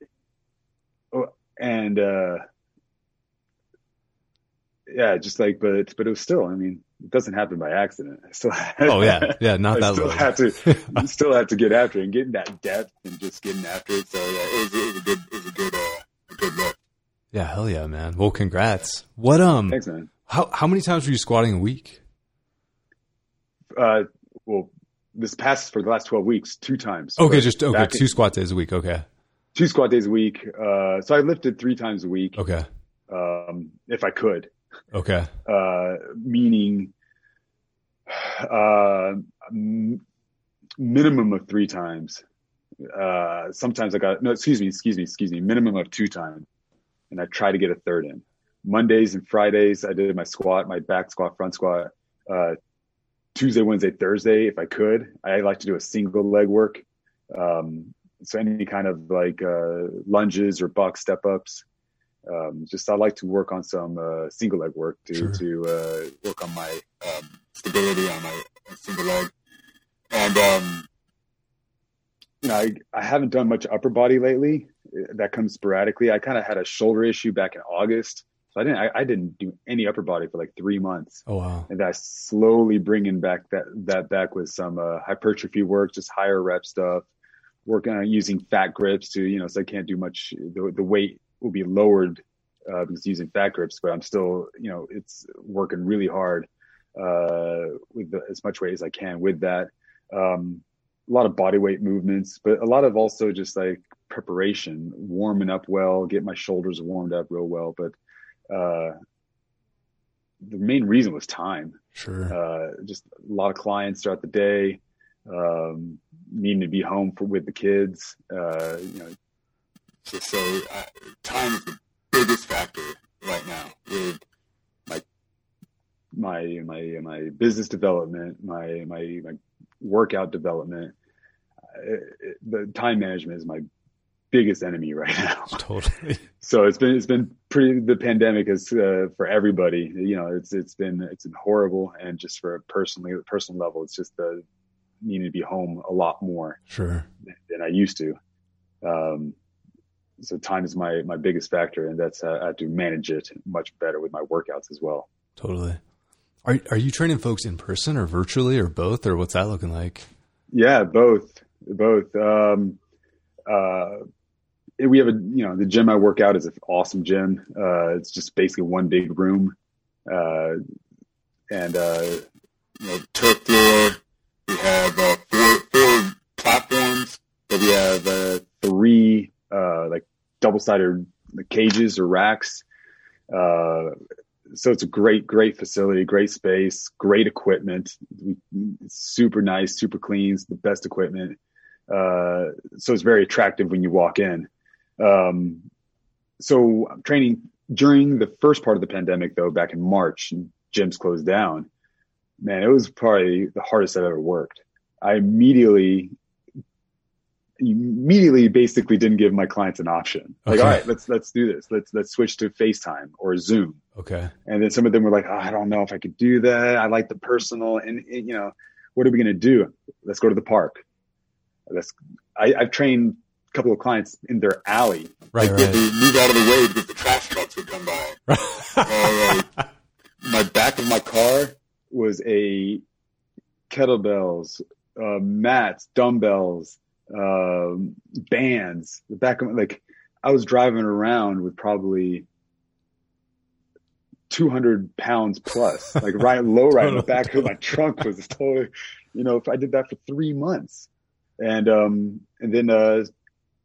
Oh, and uh, yeah, just like, but but it was still. I mean, it doesn't happen by accident. I still Oh yeah. Yeah. Not I that still low. have to still have to get after it and getting that depth and just getting after it. so yeah, it was, it was a good, it was a good, uh, a good look. Yeah. Hell yeah, man. Well, congrats. What um? Thanks, man. How how many times were you squatting a week? Uh, well, this past for the last twelve weeks, two times. Okay, just okay. Two in- squat days a week. Okay. two squat days a week. Uh, so I lifted three times a week, Okay. um, if I could. Okay. Uh, meaning, uh, m- minimum of three times. Uh, sometimes I got no, excuse me, excuse me, excuse me, minimum of two times, and I try to get a third in. Mondays and Fridays, I did my squat, my back squat, front squat. Uh, Tuesday, Wednesday, Thursday, if I could, I like to do a single leg work. Um, so any kind of like uh, lunges or box step ups. Um, just I like to work on some uh, single leg work to Sure. to uh, work on my um, stability on my single leg. And um, you know, I, I haven't done much upper body lately. That comes sporadically. I kind of had a shoulder issue back in August, so I didn't I, I didn't do any upper body for like three months, Oh wow. and I slowly bringing back that that back with some uh, hypertrophy work, just higher rep stuff, working on using fat grips to you know, so I can't do much. The, the weight will be lowered uh, because using fat grips, but I'm still you know it's working really hard uh, with the, as much weight as I can with that. Um, a lot of body weight movements, but a lot of also just like preparation, warming up well, get my shoulders warmed up real well. But uh, the main reason was time. Sure. Uh, just a lot of clients throughout the day, um, needing to be home for with the kids. Uh, you know, so, so uh, time is the biggest factor right now with my my my my business development, my my my workout development. Uh, it- the time management is my biggest enemy right now. totally. so it's been it's been pretty the pandemic is uh, for everybody you know it's it's been it's been horrible and just for a personally personal level it's just the needing to be home a lot more Sure. than I used to um so time is my my biggest factor and that's uh, I have to manage it much better with my workouts as well Totally. Are are you training folks in person or virtually or both or what's that looking like? yeah both both um uh we have a you know the gym I work out is an awesome gym uh it's just basically one big room uh and uh you know turf floor. We have uh, four four platforms. But we have uh, three uh, like double-sided cages or racks. Uh, so it's a great, great facility, great space, great equipment. It's super nice, super clean, the best equipment. Uh, so it's very attractive when you walk in. Um, so I'm training during the first part of the pandemic, though, back in March, and gyms closed down. Man, it was probably the hardest I've ever worked. I immediately immediately basically didn't give my clients an option. Like, Okay. all right, let's let's do this. Let's let's switch to FaceTime or Zoom. Okay. And then some of them were like, oh, I don't know if I could do that. I like the personal and, and, you know, what are we going to do? Let's go to the park. Let's, I, I've trained a couple of clients in their alley. Right, Like, right. to move out of the way because the trash trucks would come by. Uh, my back of my car was a kettlebells, uh, mats, dumbbells, um, bands. The back of like, I was driving around with probably 200 pounds plus, like right low, right in the back of my trunk was totally, you know, if I did that for three months and, um, and then, uh,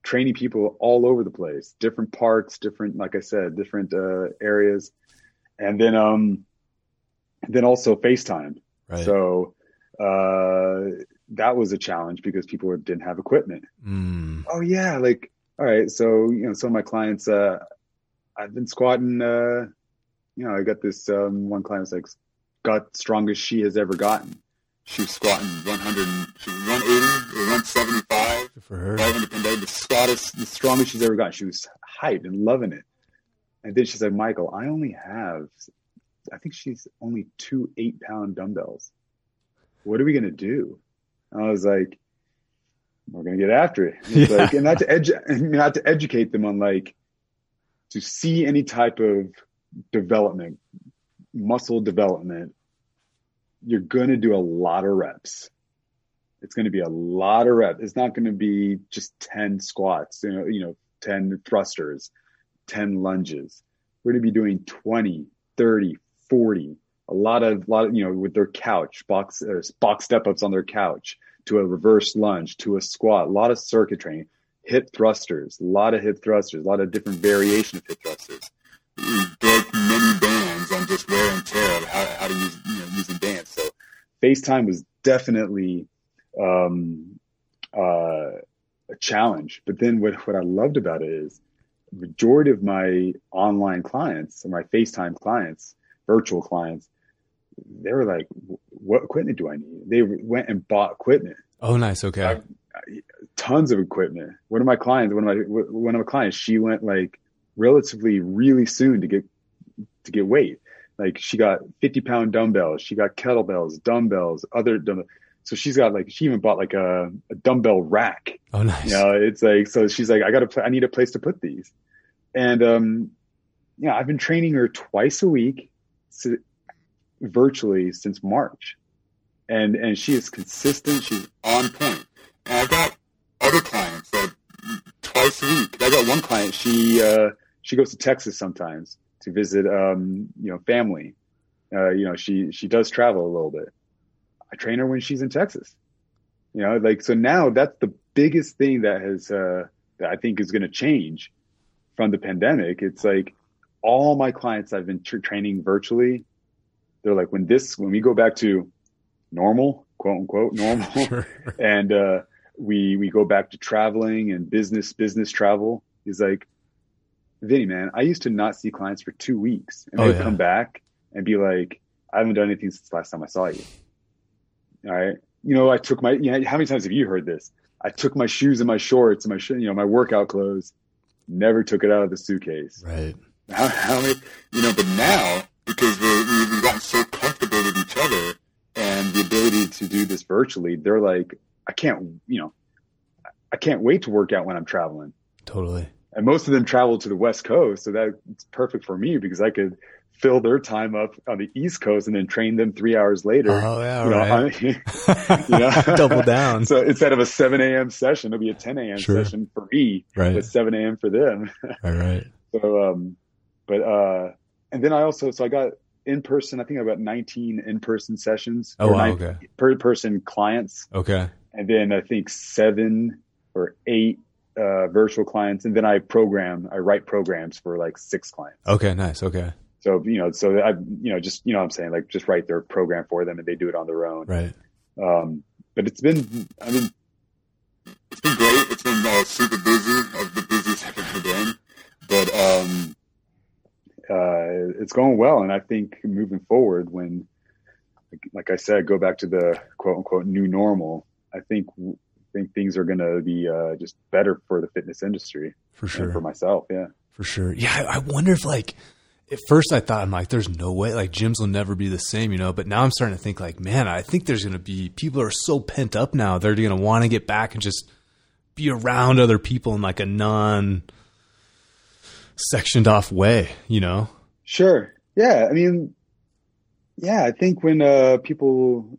training people all over the place, different parts, different, like I said, different, uh, areas. And then, um, then also FaceTime. Right. So, uh, that was a challenge because people didn't have equipment. Mm, Oh yeah, like all right. So you know, some of my clients, uh, I've been squatting. Uh, you know, I got this um, one client that's like got strongest she has ever gotten. she was squatting 100, and- she was 180 or 175. good for her. Right when the pandemic, the strongest she's ever gotten. She was hyped and loving it. And then she said, Michael, I only have, I think she's only two eight pound dumbbells. What are we gonna do? I was like, we're gonna get after it. It's Yeah. like, and not to edu- not to educate them on like to see any type of development, muscle development. You're gonna do a lot of reps. It's gonna be a lot of reps. It's not gonna be just ten squats. You know, you know, ten thrusters, ten lunges. We're gonna be doing 20, 30, 40. A lot of, lot of, you know, with their couch box, uh, box step ups on their couch to a reverse lunge, to a squat, a lot of circuit training, hip thrusters, a lot of hip thrusters, a lot of different variation of hip thrusters. we broke many bands on just wear and tear of how, how to use, you know, using bands. So FaceTime was definitely, um, uh, a challenge. But then what, what I loved about it is majority of my online clients or my FaceTime clients, virtual clients, they were like, what equipment do I need? They went and bought equipment. Oh, nice. Okay. I, tons of equipment. One of my clients, one of my, one of my clients, she went like relatively really soon to get, to get weight. Like she got 50 pound dumbbells. She got kettlebells, dumbbells, other dumbbells. So she's got like, she even bought like a, a dumbbell rack. Oh, nice. You know, it's like, so she's like, I got to, I need a place to put these. And, um, yeah, I've been training her twice a week so, virtually since March. And, and she is consistent. She's on point. And I've got other clients that twice a week. I got one client. She, uh, she goes to Texas sometimes to visit, um, you know, family. Uh, you know, she, she does travel a little bit. I train her when she's in Texas. You know, like, so now that's the biggest thing that has, uh, that I think is going to change from the pandemic. It's like all my clients I've been tra- training virtually. They're like, when this, when we go back to normal, quote unquote, normal, sure. and, uh, we, we go back to traveling and business, business travel is like, Vinny, man, I used to not see clients for two weeks and oh, they'd yeah. come back and be like, I haven't done anything since last time I saw you. All right. You know, I took my, you know, how many times have you heard this? I took my shoes and my shorts and my, you know, my workout clothes, never took it out of the suitcase. Right. How, how many, you know, but now, because we've gotten so comfortable with each other and the ability to do this virtually, they're like, I can't, you know, I can't wait to work out when I'm traveling. Totally and most of them travel to the West Coast, so that's perfect for me because I could fill their time up on the East Coast and then train them three hours later. Oh yeah, you know, right. you know? double down. so instead of a seven a.m. session, it'll be a ten a.m. Sure. session for me, right? But seven a.m. for them. All right. So, um, but uh, and then I also so I got in person. I think I got nineteen in person sessions. Oh, wow, okay. Per person clients. Okay. And then I think seven or eight uh, virtual clients, and then I program, I write programs for like six clients. Okay, nice. Okay. So you know, so I you know just you know what I'm saying like just write their program for them and they do it on their own. Right. Um, but it's been, I mean, it's been great. It's been uh, super busy. I've been busiest I've ever been, but um, uh, it's going well. And I think moving forward, when like I said, go back to the quote unquote new normal. I think think things are going to be uh, just better for the fitness industry. For sure. For myself. Yeah. For sure. Yeah. I wonder if like, at first I thought I'm like, there's no way like gyms will never be the same, you know, but now I'm starting to think like, man, I think there's going to be people are so pent up now. They're going to want to get back and just be around other people in like a non sectioned off way, you know? Sure. Yeah. I mean, yeah, I think when uh, people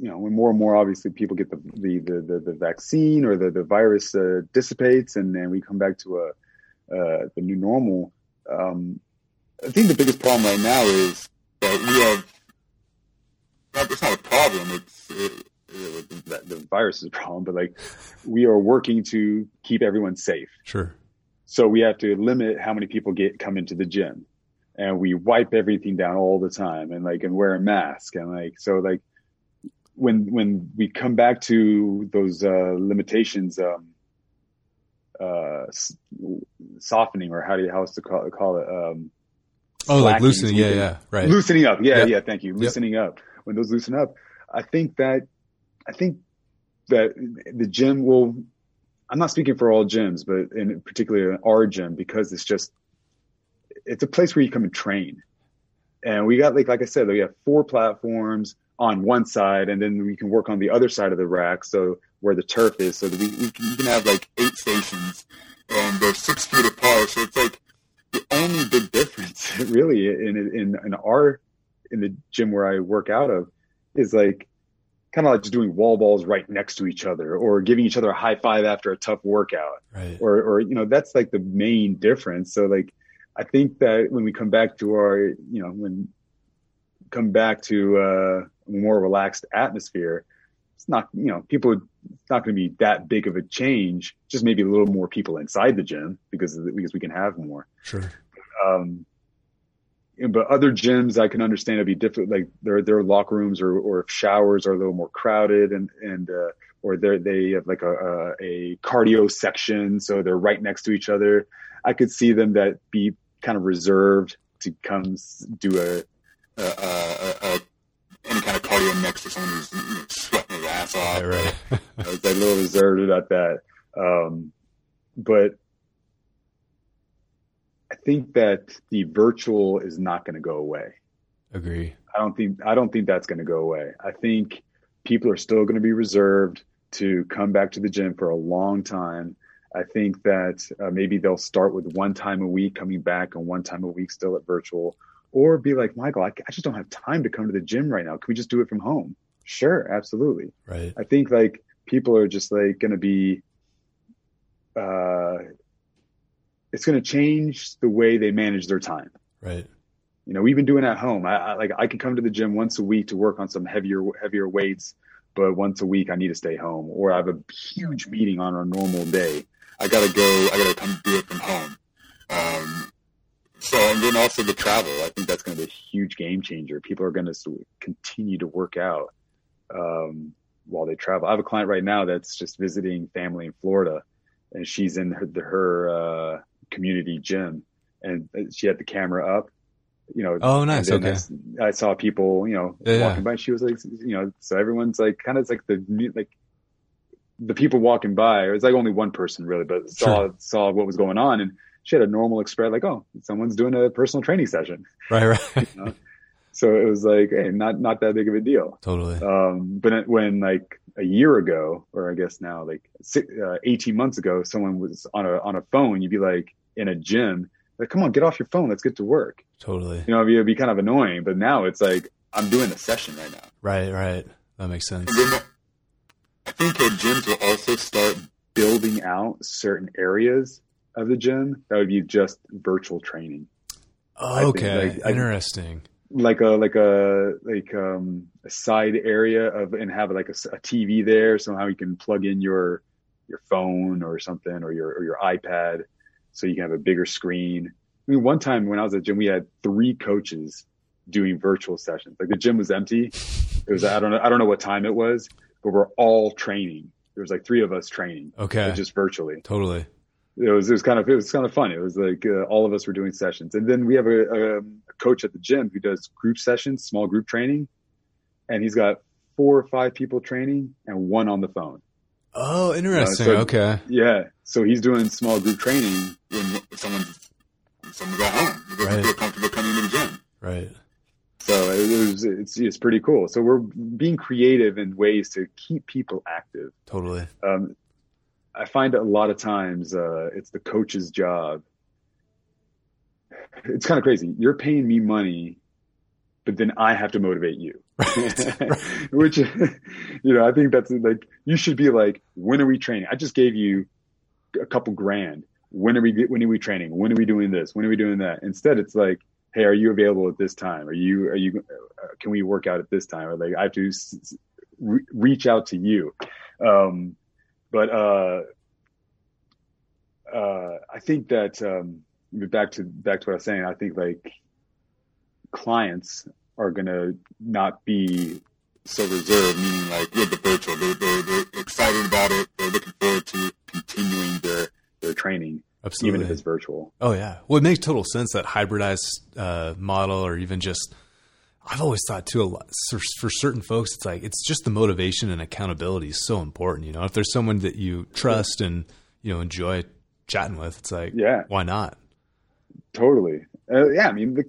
you know, when more and more obviously people get the the the, the, vaccine or the the virus uh, dissipates, and then we come back to a uh, the new normal. Um, I think the biggest problem right now is that we have. It's not a problem. It's it, it, the, the virus is a problem, but like we are working to keep everyone safe. Sure. So we have to limit how many people get come into the gym, and we wipe everything down all the time, and like and wear a mask, and like so like when when we come back to those uh, limitations, um, uh, softening or how do you how else to call, call it? Um, oh, like loosening, yeah, yeah, right. Loosening up, yeah, yep. yeah. Thank you. Loosening yep. up. When those loosen up, I think that I think that the gym will. I'm not speaking for all gyms, but in particular our gym because it's just it's a place where you come and train. And we got like like I said, we have four platforms on one side and then we can work on the other side of the rack so where the turf is so that we, we, can, we can have like eight stations and they're six feet apart so it's like the only big difference really in in in our in the gym where I work out of is like kind of like just doing wall balls right next to each other or giving each other a high five after a tough workout right. or or you know that's like the main difference so like I think that when we come back to our you know when come back to uh, a more relaxed atmosphere, it's not, you know, people, it's not going to be that big of a change. Just maybe a little more people inside the gym because, because we can have more. Sure. Um, but other gyms I can understand it'd be different. Like their their locker rooms or or showers are a little more crowded and and uh, or they they have like a, a a cardio section, so they're right next to each other. I could see them that be kind of reserved to come do a, a, a, a any kind of cardio next to someone who's you know, sweating their ass off. Right, right. I was a little reserved about that. Um, but think that the virtual is not going to go away. Agree. I don't think I don't think that's going to go away. I think people are still going to be reserved to come back to the gym for a long time. I think that uh, maybe they'll start with one time a week coming back and one time a week still at virtual, or be like, Michael, I, I just don't have time to come to the gym right now. Can we just do it from home? Sure, absolutely. Right. I think like people are just like going to be, uh, it's going to change the way they manage their time. Right. You know, we've been doing at home. I, I like I can come to the gym once a week to work on some heavier heavier weights, but once a week I need to stay home, or I have a huge meeting on a normal day. I gotta go. I gotta come do it from home. Um, so and then also the travel. I think that's going to be a huge game changer. People are going to continue to work out um, while they travel. I have a client right now that's just visiting family in Florida, and she's in her, her uh, community gym, and she had the camera up. You know. Oh, nice. Okay. I, I saw people, you know, Yeah, walking by. She was like, you know, so everyone's like, kind of like the like the people walking by. It was like only one person really, but saw saw what was going on, and she had a normal express, like, oh, someone's doing a personal training session. Right. Right. So it was like, hey, not not that big of a deal. totally. Um, but when like a year ago, or I guess now like six, uh, 18 months ago, someone was on a on a phone, you'd be like in a gym, like, come on, get off your phone, let's get to work. Totally. You know, it'd be kind of annoying. But now it's like I'm doing a session right now. Right. Right. That makes sense. Then I think that gyms will also start building out certain areas of the gym that would be just virtual training, Oh, okay. like, I- Interesting. like a like a like um, a side area of and have like a TV there, somehow you can plug in your your phone or something or your or your iPad, so you can have a bigger screen. I mean, one time when I was at the gym, we had three coaches doing virtual sessions. Like the gym was empty. It was I don't know I don't know what time it was, but we're all training. There was like three of us training, Okay. just virtually. Totally. It was it was kind of it was kind of fun. It was like uh, all of us were doing sessions, and then we have a, a, a coach at the gym who does group sessions, small group training, and he's got four or five people training and one on the phone. Oh, interesting. so- okay. Yeah, so he's doing small group training when someone's someone's at home. He doesn't Right. feel comfortable coming to the gym. Right. So it was it's it's pretty cool. So we're being creative in ways to keep people active. Totally. um, I find a lot of times uh, it's the coach's job. It's kind of crazy. You're paying me money, but then I have to motivate you. Which, you know, I think that's like you should be like, when are we training? I just gave you a couple grand. When are we? When are we training? When are we doing this? When are we doing that? Instead, it's like, hey, are you available at this time? Are you? Are you? Uh, can we work out at this time? Or like, I have to s- s- re- reach out to you. Um, but uh, uh, I think that um, back to back to what I was saying. I think like clients are gonna not be so reserved, meaning like with the virtual, they're, they're, they're excited about it. They're looking forward to continuing their their training, Absolutely. even if it's virtual. Oh yeah. Well, it makes total sense that hybridized uh, model, or even just. I've always thought too. A lot for, for certain folks, it's like it's just the motivation and accountability is so important. You know, if there's someone that you trust and you know enjoy chatting with, it's like, Yeah. why not? Totally. Uh, yeah, I mean, the,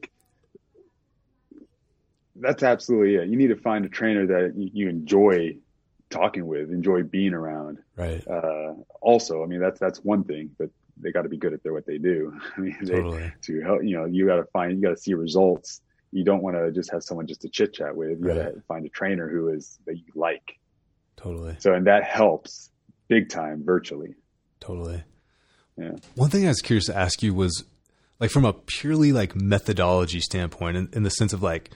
that's absolutely it. You need to find a trainer that you, you enjoy talking with, enjoy being around. Right. Uh, also, I mean, that's that's one thing, but they got to be good at their, what they do. I mean, they, Totally. to help, you know, you got to find, you got to see results. You don't want to just have someone just to chit chat with. You got to find a trainer who is that you like. Totally. So, and that helps big time virtually. Totally. Yeah. One thing I was curious to ask you was like from a purely like methodology standpoint in, in the sense of like,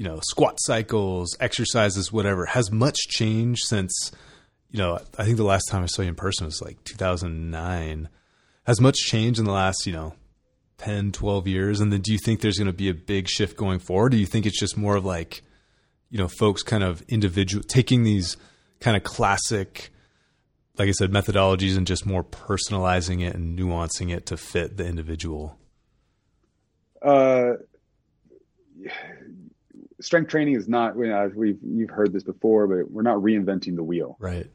you know, squat cycles, exercises, whatever, has much changed since, you know, I think the last time I saw you in person was like 2009. Has much changed in the last, you know, 10, 12 years? And then do you think there's going to be a big shift going forward? do you think it's just more of like, you know, folks kind of individual taking these kind of classic, like I said, methodologies and just more personalizing it and nuancing it to fit the individual? Uh, strength training is not. You know, we've you've heard this before, but we're not reinventing the wheel. Right.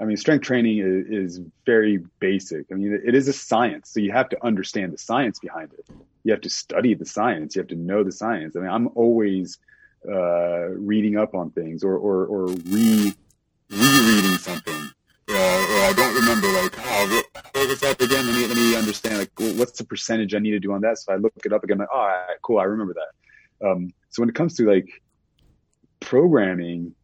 I mean, strength training is, is, very basic. I mean, it is a science, so you have to understand the science behind it. You have to study the science. You have to know the science. I mean, I'm always uh, reading up on things or or, or re rereading something. Uh, or I don't remember like oh, what was that again? Let me let me understand like what's the percentage I need to do on that. So I look it up again. Like, oh, all right, cool, I remember that. Um, so when it comes to like programming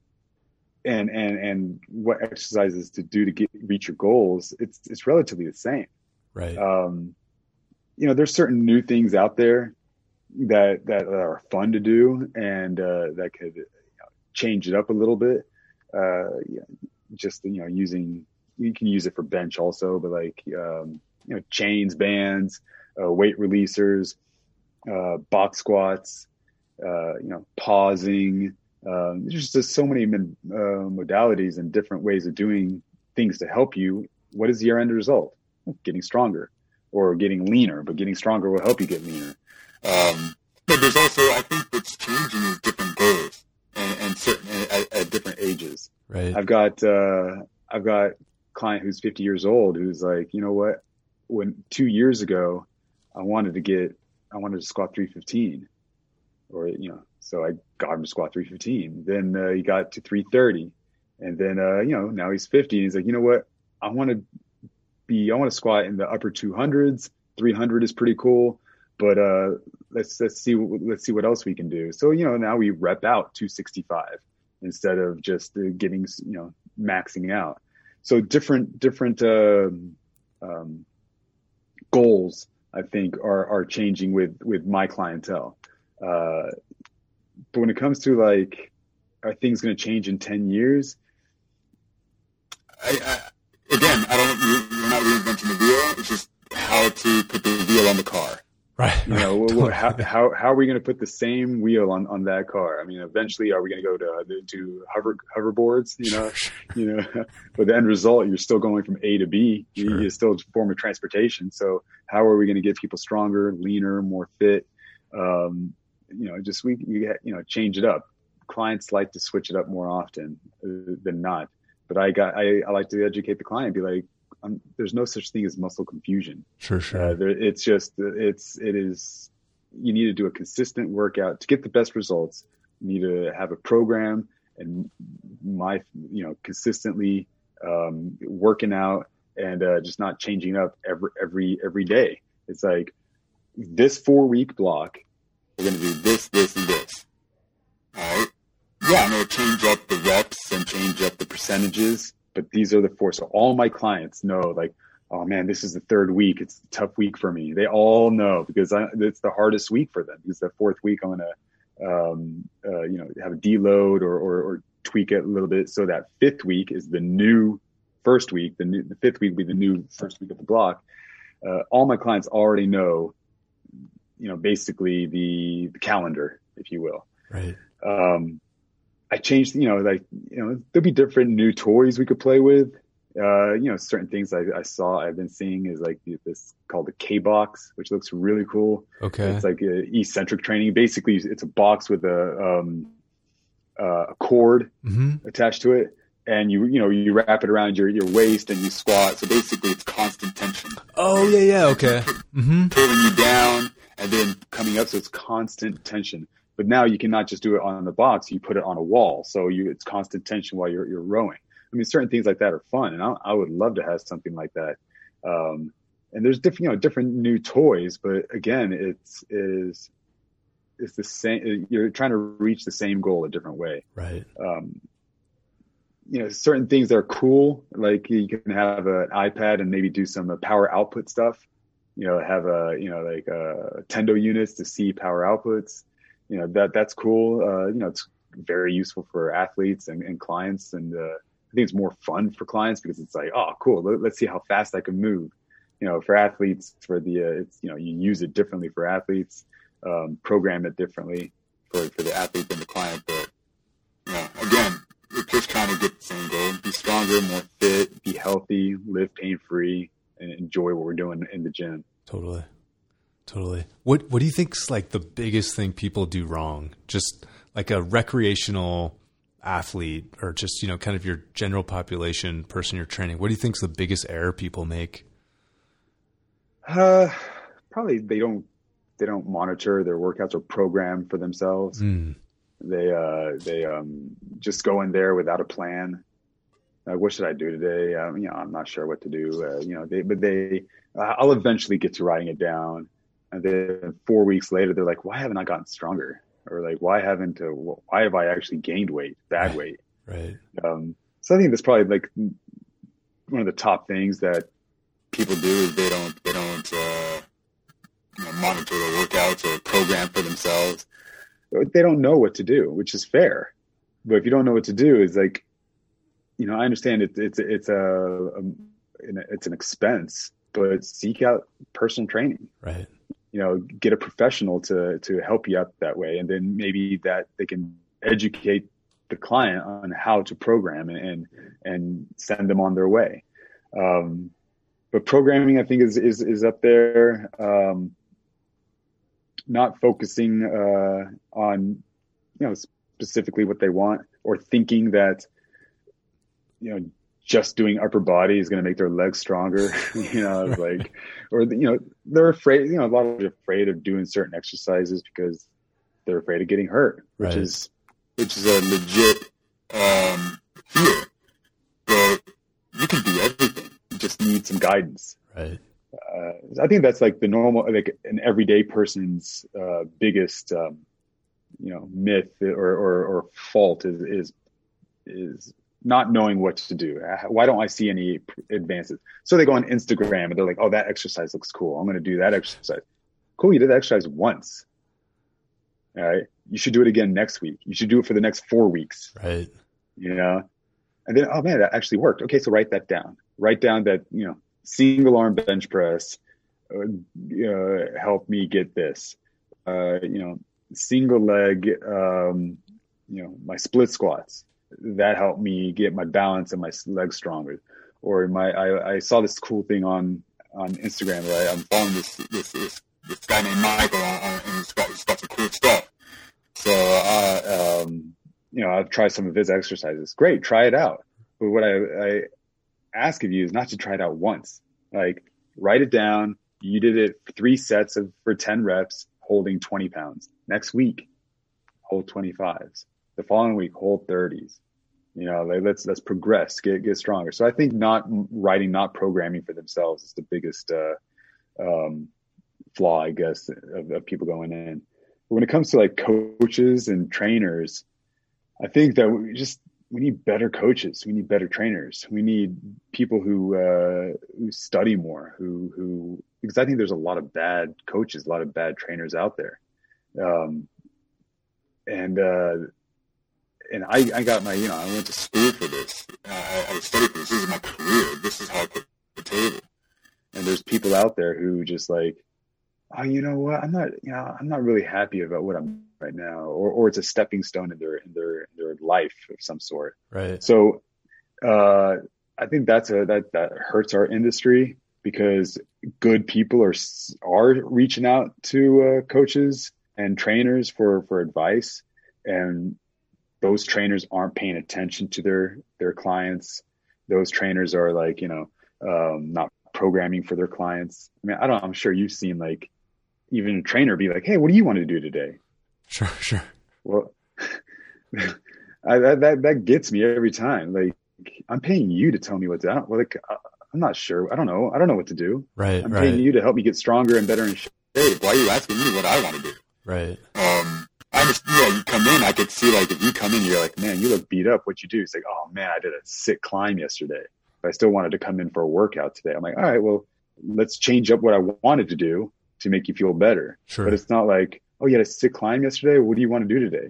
and and and what exercises to do to get reach your goals, it's it's relatively the same. Right. Um, you know, there's certain new things out there that that are fun to do and uh, that could you know, change it up a little bit. Uh, yeah, just you know, using you can use it for bench also, but like um, you know, chains, bands, uh, weight releasers, uh, box squats, uh, you know, pausing. Um, there's just so many uh, modalities and different ways of doing things to help you. What is your end result? Getting stronger or getting leaner, but getting stronger will help you get leaner. Um, but there's also, I think what's changing is different goals and, and certain at, at, different ages. Right. I've got, uh, I've got a client who's 50 years old who's like, you know what? When two years ago, I wanted to get, I wanted to squat 315 or, you know, so I got him to squat 315. Then uh, he got to 330. And then, uh, you know, now he's 50 and he's like, you know what? I want to be, I want to squat in the upper 200s. 300 is pretty cool, but, uh, let's, let's see, let's see what else we can do. So, you know, now we rep out 265 instead of just uh, getting, you know, maxing out. So different, different, uh, um, goals, I think are, are changing with, with my clientele. Uh, but when it comes to like, are things going to change in 10 years? I, I, again, I don't, you're not reinventing the wheel. It's just how to put the wheel on the car. Right. You know, totally. how, how, how are we going to put the same wheel on, on that car? I mean, eventually, are we going to go to, to hover, hoverboards, you know, you know, but the end result, you're still going from A to B. Sure. You, still a form of transportation. So how are we going to get people stronger, leaner, more fit? Um, you know, just we, we you know, change it up. Clients like to switch it up more often uh, than not. But I got, I, I like to educate the client, be like, um, there's no such thing as muscle confusion. Sure, sure. Uh, there, it's just, it's, it is, you need to do a consistent workout to get the best results. You need to have a program and my, you know, consistently, um, working out and, uh, just not changing up every, every, every day. It's like this four week block we're going to do this, this, and this. All right. Yeah, I'm going to change up the reps and change up the percentages, but these are the four. So all my clients know, like, oh man, this is the third week. It's a tough week for me. They all know because I, it's the hardest week for them. It's the fourth week, I'm going to, um, uh, you know, have a deload or, or, or tweak it a little bit. So that fifth week is the new first week. The new, the fifth week will be the new first week of the block. Uh, all my clients already know you know, basically the, the calendar, if you will. Right. Um, I changed, you know, like, you know, there'll be different new toys we could play with. Uh, you know, certain things I, I saw, I've been seeing is like this called the K box, which looks really cool. Okay. It's like eccentric training. Basically, it's a box with a, um, uh, a cord mm-hmm. attached to it. And you, you know, you wrap it around your, your waist and you squat. So basically it's constant tension. Oh, yeah, yeah. Okay. Mm-hmm. Pulling you down and then coming up. So it's constant tension. But now you cannot just do it on the box. You put it on a wall. So you, it's constant tension while you're, you're rowing. I mean, certain things like that are fun. And I, I would love to have something like that. Um, and there's different, you know, different new toys, but again, it's, is, it's the same, you're trying to reach the same goal a different way. Right. Um, you know, certain things that are cool, like you can have an iPad and maybe do some power output stuff you know, have a, you know, like uh, Tendo units to see power outputs. You know, that that's cool. Uh, you know, it's very useful for athletes and, and clients. And uh, I think it's more fun for clients because it's like, oh, cool. Let, us see how fast I can move. you know, for athletes, for the uh, it's you know, you use it differently for athletes, um, program it differently for for the athlete and the client. But you know, again, it just kind of get the same goal: be stronger, more fit, be healthy, live pain free, and enjoy what we're doing in the gym. Totally. Totally. What What do you think's like the biggest thing people do wrong? Just like a recreational athlete, or just you know, kind of your general population person you're training. What do you think's the biggest error people make? Uh, probably they don't they don't monitor their workouts or program for themselves. Mm. They uh they um just go in there without a plan. Like, what should I do today? Um, you know, I'm not sure what to do. Uh, you know, they but they uh, I'll eventually get to writing it down. And then four weeks later they're like why haven't i gotten stronger? Or like why haven't uh, why have i actually gained weight bad weight? Right. Um, so i think that's probably like one of the top things that people do is they don't they don't uh, you know, monitor their workouts or program for themselves. They don't know what to do which is fair. But if you don't know what to do it's like you know i understand it, it's it's a, a it's an expense but seek out personal training. Right. You know get a professional to to help you out that way. And then maybe that they can educate the client on how to program and and, send them on their way. Um, but programming i think is is, is up there. Um, not focusing uh, on you know specifically what they want or thinking that you know just doing upper body is going to make their legs stronger, you know, like, or, you know, they're afraid, you know, a lot of them are afraid of doing certain exercises because they're afraid of getting hurt, which right. is, which is a legit, um, fear. But you can do everything. You just need some guidance. Right. Uh, I think that's like the normal, like an everyday person's, uh, biggest, um, you know, myth or, or, or fault is, is, is not knowing what to do. Why don't I see any advances? So they go on Instagram and they're like, "Oh, that exercise looks cool. I'm going to do that exercise." Cool, you did that exercise once. All right, you should do it again next week. You should do it for the next four weeks. Right. You know, and then oh man, that actually worked. Okay, so write that down. Write down that you know single arm bench press uh, uh, help me get this. Uh, you know, single leg. Um, you know, my split squats that helped me get my balance and my legs stronger. Or my, I, I saw this cool thing on, on Instagram, right? I'm following this, this, this, this guy named Michael and he's got, he's got some cool stuff. So, uh, um, you know, I've tried some of his exercises. Great. Try it out. But what I, I ask of you is not to try it out once. Like write it down. You did it three sets of for 10 reps holding 20 pounds. Next week, hold 25s the following week hold 30s you know let's let's progress get get stronger. So i think not writing not programming for themselves is the biggest uh, um, flaw i guess of, of, people going in. But when it comes to like coaches and trainers i think that we just we need better coaches. We need better trainers. We need people who uh, who study more who who because i think there's a lot of bad coaches a lot of bad trainers out there. Um, and uh, and I, I got my, you know, I went to school for this. I, I studied for this. This is my career. This is how I put the table. And there's people out there who just like, oh, you know what? I'm not, you know, I'm not really happy about what I'm right now, or or it's a stepping stone in their in their in their life of some sort. Right. So, uh, I think that's a that that hurts our industry because good people are are reaching out to uh, coaches and trainers for for advice and those trainers aren't paying attention to their their clients. Those trainers are like you know um, not programming for their clients. I mean, I don't. I'm sure you've seen like even a trainer be like, "Hey, what do you want to do today?" Sure, sure. Well, I, that, that that gets me every time. Like I'm paying you to tell me what to. Well, like I'm not sure. I don't know. I don't know what to do. Right. I'm right. paying you to help me get stronger and better in shape. Why are you asking me what I want to do? Right. Um, I just, yeah, you come in, I could see like if you come in, you're like, man, you look beat up. What you do? It's like, oh man, I did a sick climb yesterday, but I still wanted to come in for a workout today. I'm like, all right, well, let's change up what I wanted to do to make you feel better. Sure. But it's not like, oh, you had a sick climb yesterday. What do you want to do today?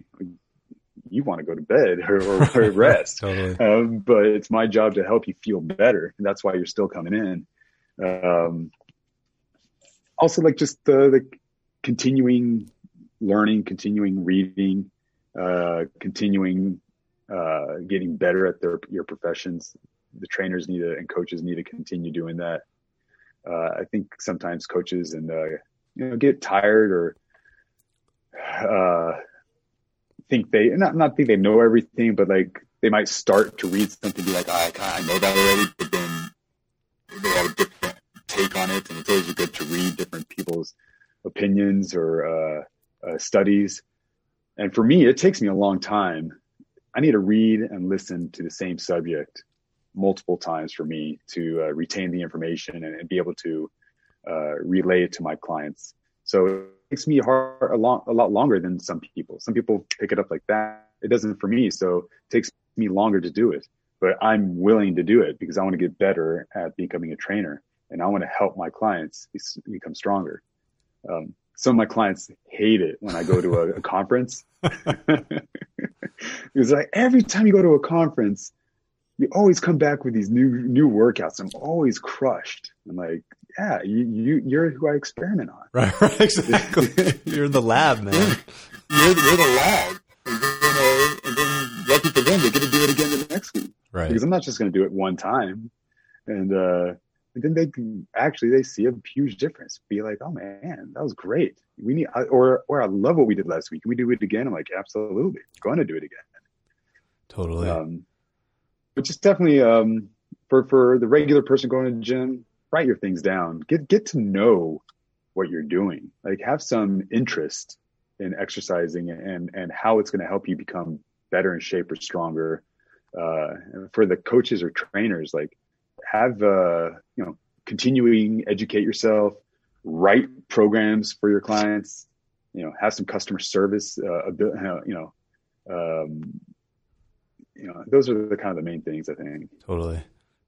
You want to go to bed or, or, or rest. totally. Um, but it's my job to help you feel better. And that's why you're still coming in. Um, also, like just the, the continuing learning, continuing reading, uh, continuing uh, getting better at their your professions. The trainers need to and coaches need to continue doing that. Uh, I think sometimes coaches and uh, you know get tired or uh, think they not not think they know everything, but like they might start to read something, be like, I I know that already, but then they have a different take on it, and it's always good to read different people's opinions or uh, studies. And for me, it takes me a long time. I need to read and listen to the same subject multiple times for me to uh, retain the information and, and, be able to uh, relay it to my clients. So it takes me hard, a, long, a lot longer than some people. Some people pick it up like that. It doesn't for me. So it takes me longer to do it, but I'm willing to do it because I want to get better at becoming a trainer and I want to help my clients become stronger. Um, some of my clients hate it when I go to a, a conference. because like every time you go to a conference, you always come back with these new new workouts. I'm always crushed. I'm like, yeah, you you you're who I experiment on. Right, right exactly. you're in the lab, man. You're, you're, you're the lab. And then, uh, and then lucky for them, they get to do it again the next week. Right. Because I'm not just going to do it one time. And uh, and then they can actually they see a huge difference. Be like, oh man, that was great. We need or or I love what we did last week. Can we do it again? I'm like, absolutely, going to do it again. Totally. Um, but just definitely um, for for the regular person going to the gym, write your things down. Get get to know what you're doing. Like have some interest in exercising and and how it's going to help you become better in shape or stronger. Uh, for the coaches or trainers, like have uh, you know continuing educate yourself, write programs for your clients, you know, have some customer service, uh, you know, um, you know, those are the kind of the main things I think. Totally.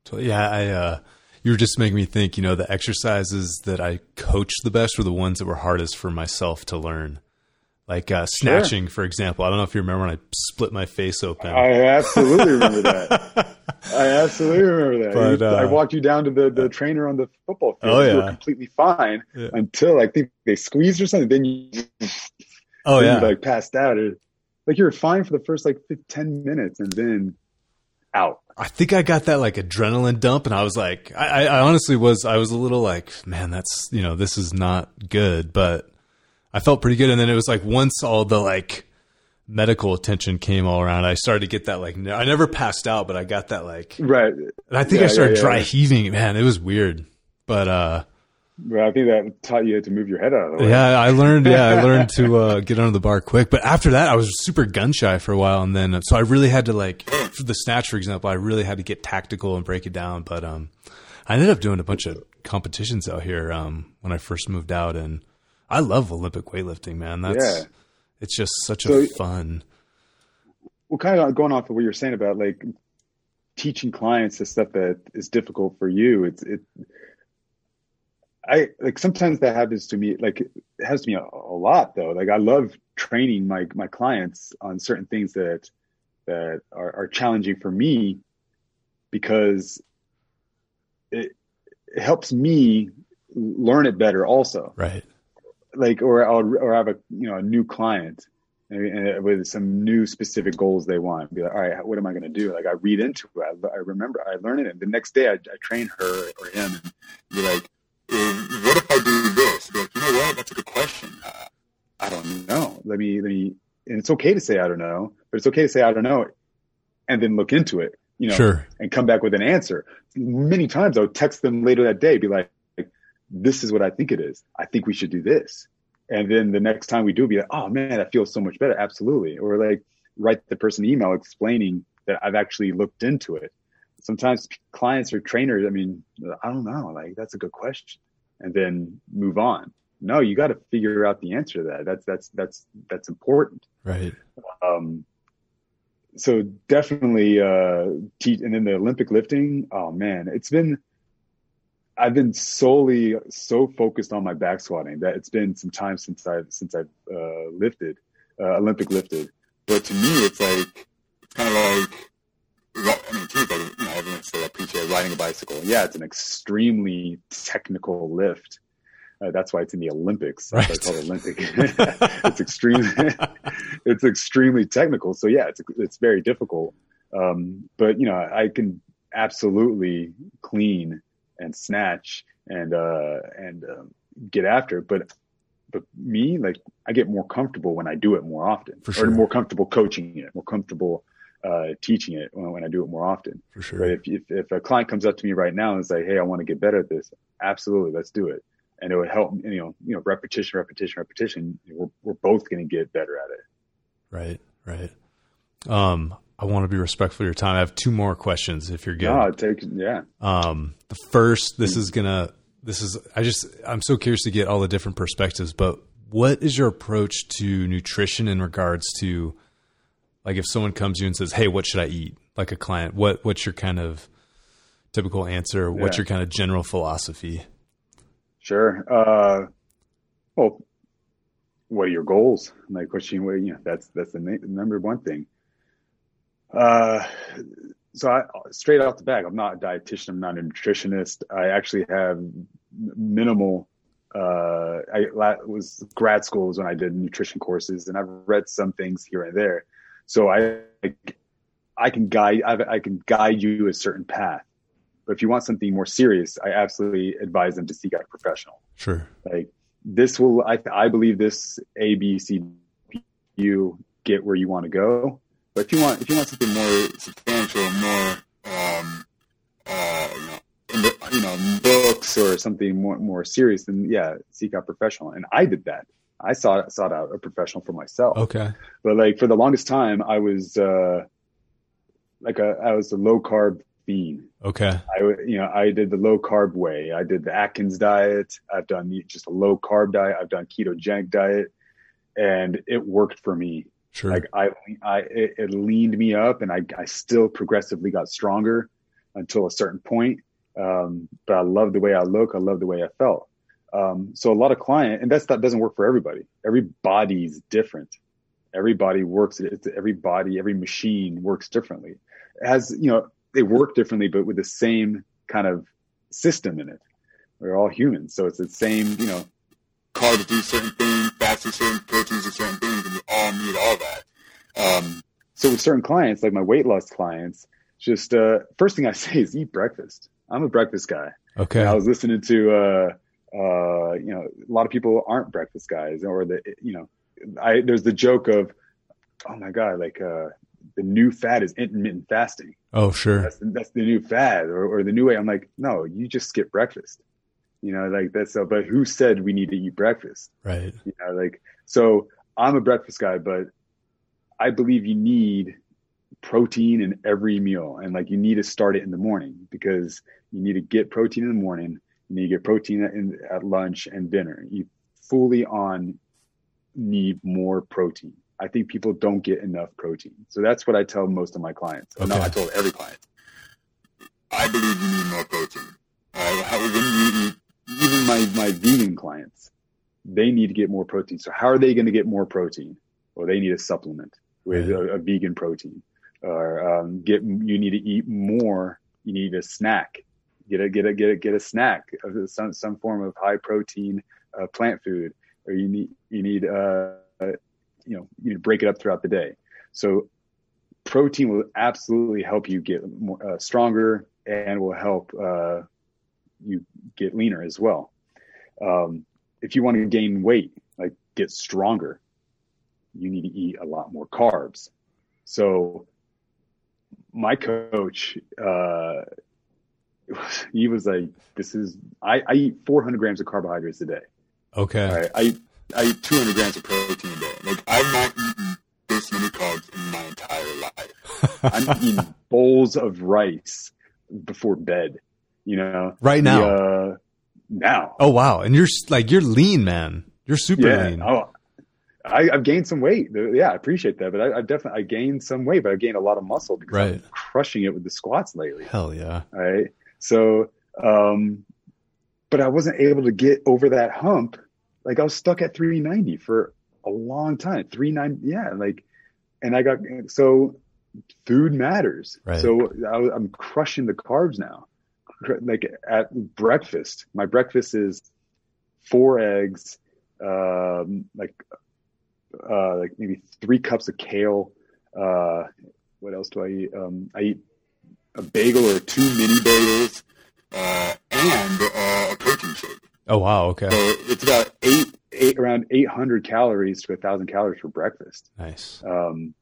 totally. Yeah. I, uh, you were just making me think, you know, the exercises that I coach the best were the ones that were hardest for myself to learn like uh, snatching, sure. for example. I don't know if you remember when I split my face open. I absolutely remember that. I absolutely remember that. But, uh, I walked you down to the, the trainer on the football field. Oh, yeah. You were completely fine yeah. until I think they squeezed or something. Then you, oh then yeah, you, like passed out. Or, like you were fine for the first like 10 minutes and then out. I think I got that like adrenaline dump, and I was like, I, I honestly was, I was a little like, man, that's you know, this is not good, but I felt pretty good. And then it was like once all the like medical attention came all around, I started to get that like I never passed out, but I got that like right. And I think yeah, I started yeah, yeah, dry heaving. Man, it was weird, but uh. Well, I think that taught you to move your head out of the way. Yeah, I learned. Yeah, I learned to uh, get under the bar quick. But after that, I was super gun shy for a while, and then so I really had to like for the snatch, for example, I really had to get tactical and break it down. But um, I ended up doing a bunch of competitions out here um, when I first moved out, and I love Olympic weightlifting, man. That's yeah. it's just such so, a fun. Well, kind of going off of what you're saying about like teaching clients the stuff that is difficult for you. It's it. I like sometimes that happens to me. Like it has to me a, a lot though. Like I love training my my clients on certain things that that are, are challenging for me because it, it helps me learn it better also. Right like or I'll or have a you know a new client with some new specific goals they want. Be like, all right, what am I going to do? Like I read into it. I, I, remember I learn it, and the next day I, I train her or him, and be like, what if I do this? Be like, you know what? That's a good question. Uh, I don't know. Let me let me. And it's okay to say I don't know, but it's okay to say I don't know, and then look into it. You know, sure. and come back with an answer. Many times I'll text them later that day, be like, this is what I think it is. I think we should do this. And then the next time we do, be like, oh man, that feels so much better. Absolutely. Or like write the person an email explaining that I've actually looked into it. Sometimes clients or trainers, I mean, I don't know, like that's a good question. And then move on. No, you got to figure out the answer to that. That's, that's, that's, that's important. Right. Um, so definitely, uh, teach, and then the Olympic lifting. Oh man, it's been, I've been solely so focused on my back squatting that it's been some time since I've since I've uh, lifted uh, Olympic lifted. But to me, it's like it's kind of like I mean, it seems like you know everyone say appreciate riding a bicycle. Yeah, it's an extremely technical lift. Uh, that's why it's in the Olympics. Right. It's called Olympic. it's extremely, it's extremely technical. So yeah, it's it's very difficult. Um, but you know, I can absolutely clean and snatch and uh, and um, get after it. But but me, like I get more comfortable when I do it more often, For sure. or more comfortable coaching it, more comfortable uh, teaching it when, when I do it more often. For sure. But if, if if a client comes up to me right now and is like, "Hey, I want to get better at this," absolutely, let's do it, and it would help. You know, you know, repetition, repetition, repetition. We're we're both going to get better at it. Right. Right. Um, I want to be respectful of your time. I have two more questions if you're good. No, take yeah. Um, the first, this is gonna, this is, I just, I'm so curious to get all the different perspectives, but what is your approach to nutrition in regards to, like, if someone comes to you and says, Hey, what should I eat? Like a client, what, what's your kind of typical answer? What's Yeah. your kind of general philosophy? Sure. Uh, well, what are your goals? Like, what you, you know, that's that's the number one thing. Uh, so I, straight off the back, I'm not a dietitian. I'm not a nutritionist. I actually have minimal. Uh, I was grad school was when I did nutrition courses, and I've read some things here and there. So I, I can guide. I, I can guide you a certain path. But if you want something more serious, I absolutely advise them to seek out a professional. Sure. Like this will, I, I believe this A, B, C, you get where you want to go. But if you want, if you want something more substantial, more, um, uh, you know, in the, you know, books or something more, more serious, then yeah, seek out professional. And I did that. I sought, sought out a professional for myself. Okay. But like for the longest time, I was, uh, like a, I was a low carb fiend. Okay. I, you know, I did the low carb way. I did the Atkins diet. I've done just a low carb diet. I've done ketogenic diet, and it worked for me. Sure. Like I, I, it, it leaned me up, and I, I still progressively got stronger until a certain point. Um, but I love the way I look. I love the way I felt. Um, so a lot of client, and that's that doesn't work for everybody. Every body's different. Every body works. It's every body, every machine works differently. It has you know they work differently, but with the same kind of system in it. We're all humans, so it's the same, you know. Carbs do certain things, fats do certain, proteins do certain things, and we all need all that. Um, so with certain clients, like my weight loss clients, just uh, first thing I say is eat breakfast. I'm a breakfast guy. okay. And I was listening to, uh, uh, you know, a lot of people aren't breakfast guys, or the, you know, I there's the joke of, oh my god, like uh, the new fad is intermittent fasting oh, sure. that's the, that's the new fad or, or the new way. I'm like, no, you just skip breakfast. You know, like that's, uh, but who said we need to eat breakfast? Right. You know, like, so I'm a breakfast guy, but I believe you need protein in every meal. And like, you need to start it in the morning because you need to get protein in the morning. You need to get protein at, in, at lunch and dinner. You fully on need more protein. I think people don't get enough protein. So that's what I tell most of my clients. Or No, I told every client. I believe you need more protein. Uh, how, when you eat, even my, my vegan clients, they need to get more protein. So how are they going to get more protein? Well, they need a supplement with a, a vegan protein or, um, get, you need to eat more. You need a snack. Get a, get a, get a, get a snack of some, some form of high protein, uh, plant food, or you need, you need, uh, uh, you know, you need to break it up throughout the day. So protein will absolutely help you get more, uh, stronger and will help, uh, you get leaner as well. Um, if you want to gain weight, like get stronger, you need to eat a lot more carbs. So my coach, uh, he was like, this is, I, I eat 400 grams of carbohydrates a day. Okay. All right. I, I eat 200 grams of protein a day. Like I've not eaten this many carbs in my entire life. I'm eating bowls of rice before bed, you know, Right now. The, uh, now. Oh wow. And you're like you're lean, man. You're super yeah. lean. Oh, I, I've gained some weight. Yeah, I appreciate that. But I, I definitely I gained some weight, but I gained a lot of muscle because I'm Right. crushing it with the squats lately. Hell yeah. All right. So, um, but I wasn't able to get over that hump. Like I was stuck at 390 for a long time. 390. Yeah. Like, and I got, so food matters. Right. So I, I'm crushing the carbs now. Like at breakfast, my breakfast is four eggs, um, like uh, like maybe three cups of kale. Uh, what else do I eat? Um, I eat a bagel or two mini bagels, uh, and uh, a protein shake. Oh wow, okay. So it's about eight, eight around 800 calories to a thousand calories for breakfast. Nice. Um,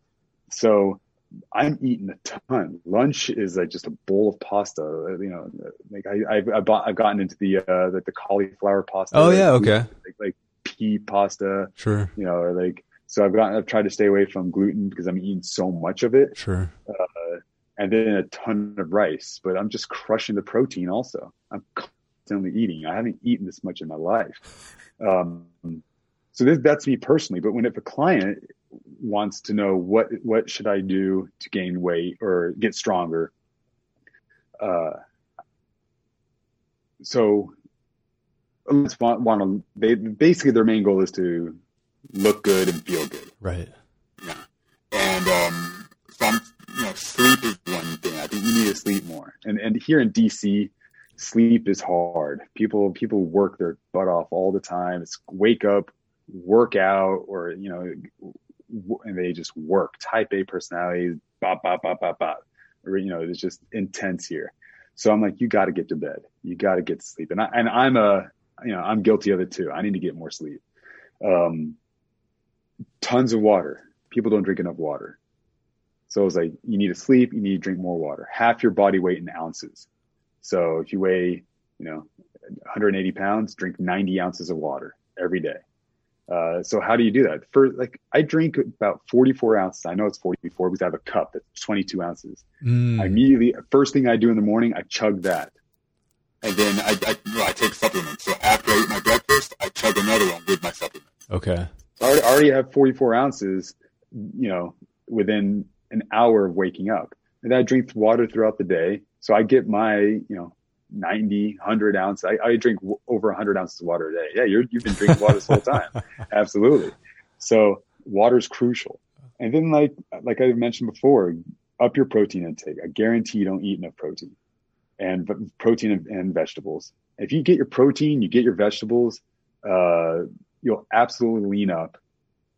so I'm eating a ton. Lunch is like just a bowl of pasta. You know, like I, I've, I've, bought, I've gotten into the, uh, the, the cauliflower pasta. Oh yeah, okay. Like, like pea pasta, Sure. you know, or like, so I've gotten, I've tried to stay away from gluten because I'm eating so much of it Sure. and then a ton of rice, but I'm just crushing the protein also. I'm constantly eating. I haven't eaten this much in my life. Um, so this, that's me personally, but when if a client wants to know what, what should I do to gain weight or get stronger? Uh, so let's want, want to, they basically their main goal is to look good and feel good. Right. Yeah. And um, some, you know, sleep is one thing. I think you need to sleep more. And and here in DC, sleep is hard. People people work their butt off all the time. It's wake up, work out, or you know, and they just work. Type A personalities, bop bop bop bop bop. You know, it's just intense here. So I'm like, you got to get to bed. You got to get to sleep. And I and I'm a you know I'm guilty of it too. I need to get more sleep. Um, tons of water. People don't drink enough water. So it was like, you need to sleep, you need to drink more water. Half your body weight in ounces. So if you weigh, you know, 180 pounds, drink 90 ounces of water every day. Uh, so how do you do that? For like, I drink about 44 ounces. I know it's 44 because I have a cup that's 22 ounces. Mm. I immediately, first thing I do in the morning, I chug that. And then I, I, well, I take supplements. So after I eat my breakfast, I chug another one with my supplements. Okay. I already, I already have 44 ounces, you know, within an hour of waking up. And I drink water throughout the day. So I get my, you know, 90, 100 ounce. I, I drink w- over 100 ounces of water a day. Yeah, you're, you've been drinking water this whole time. Absolutely. So water is crucial. And then like, like I mentioned before, up your protein intake. I guarantee you don't eat enough protein and protein and, and vegetables. If you get your protein, you get your vegetables, uh, you'll absolutely lean up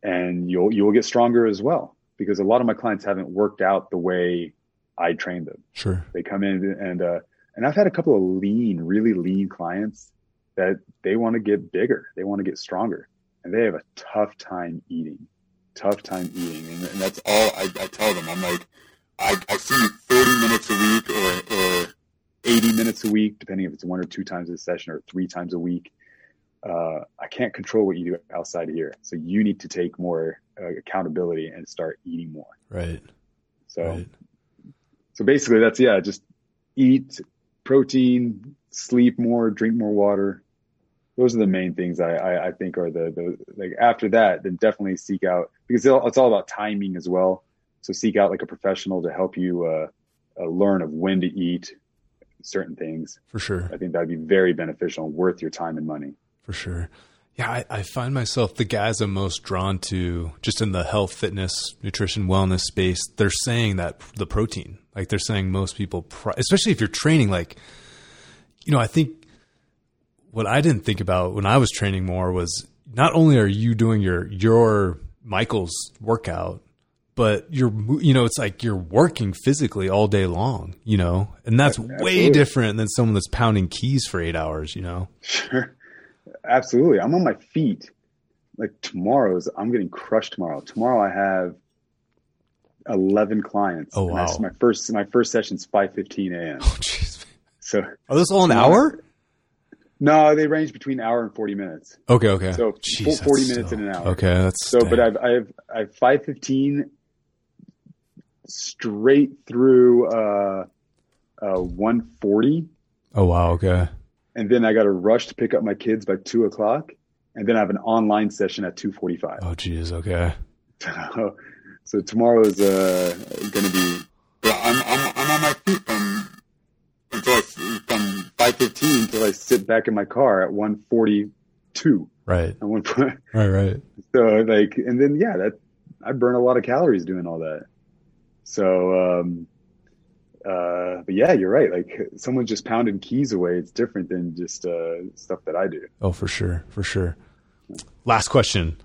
and you'll, you'll get stronger as well because a lot of my clients haven't worked out the way I trained them. Sure. They come in and, uh, and I've had a couple of lean, really lean clients that they want to get bigger. They want to get stronger and they have a tough time eating, tough time eating. And, and that's All I, I tell them, I'm like, I, I see you 30 minutes a week or, or 80 minutes a week, depending if it's one or two times a session or three times a week. Uh, I can't control what you do outside of here. So you need to take more uh, accountability and start eating more. Right. So, Right. so basically that's, yeah, just eat protein, sleep more, drink more water. Those are the main things I, I, I think are the, the, like after that, then definitely seek out because it's all, it's all about timing as well. So seek out like a professional to help you, uh, uh, learn of when to eat certain things. For sure. I think that'd be very beneficial and worth your time and money. For sure. Yeah, I, I find myself the guys I'm most drawn to just in the health, fitness, nutrition, wellness space. They're saying that the protein, like they're saying most people, especially if you're training, like, you know, I think what I didn't think about when I was training more was not only are you doing your, your Michael's workout, but you're, you know, it's like you're working physically all day long, you know, and that's way different than someone that's pounding keys for eight hours, you know? Sure. Absolutely. I'm on my feet. Like tomorrow's, I'm getting crushed tomorrow. Tomorrow I have 11 clients. Oh, wow. my first, my first session's 5.15 a.m. Oh, jeez. So Are those all an hour? no, they range between hour and 40 minutes. Okay, okay. So, Jeez, fo- 40 minutes in an hour. Okay, that's So, but. I've, I've, I've 5.15 straight through, uh, uh, 140. oh wow, okay. And then I got to rush to pick up my kids by two o'clock. And then I have an online session at 245. Oh geez, okay. So, so tomorrow is uh, going to be But I'm, I'm, I'm on my feet from, until I, from 515 until I sit back in my car at 142. Right, At one point. right, right. So like, and then yeah, that I burn a lot of calories doing all that. So, um, uh, but yeah, you're right. Like someone just pounding keys away. It's different than just uh, stuff that I do. Oh, for sure, for sure. Last question: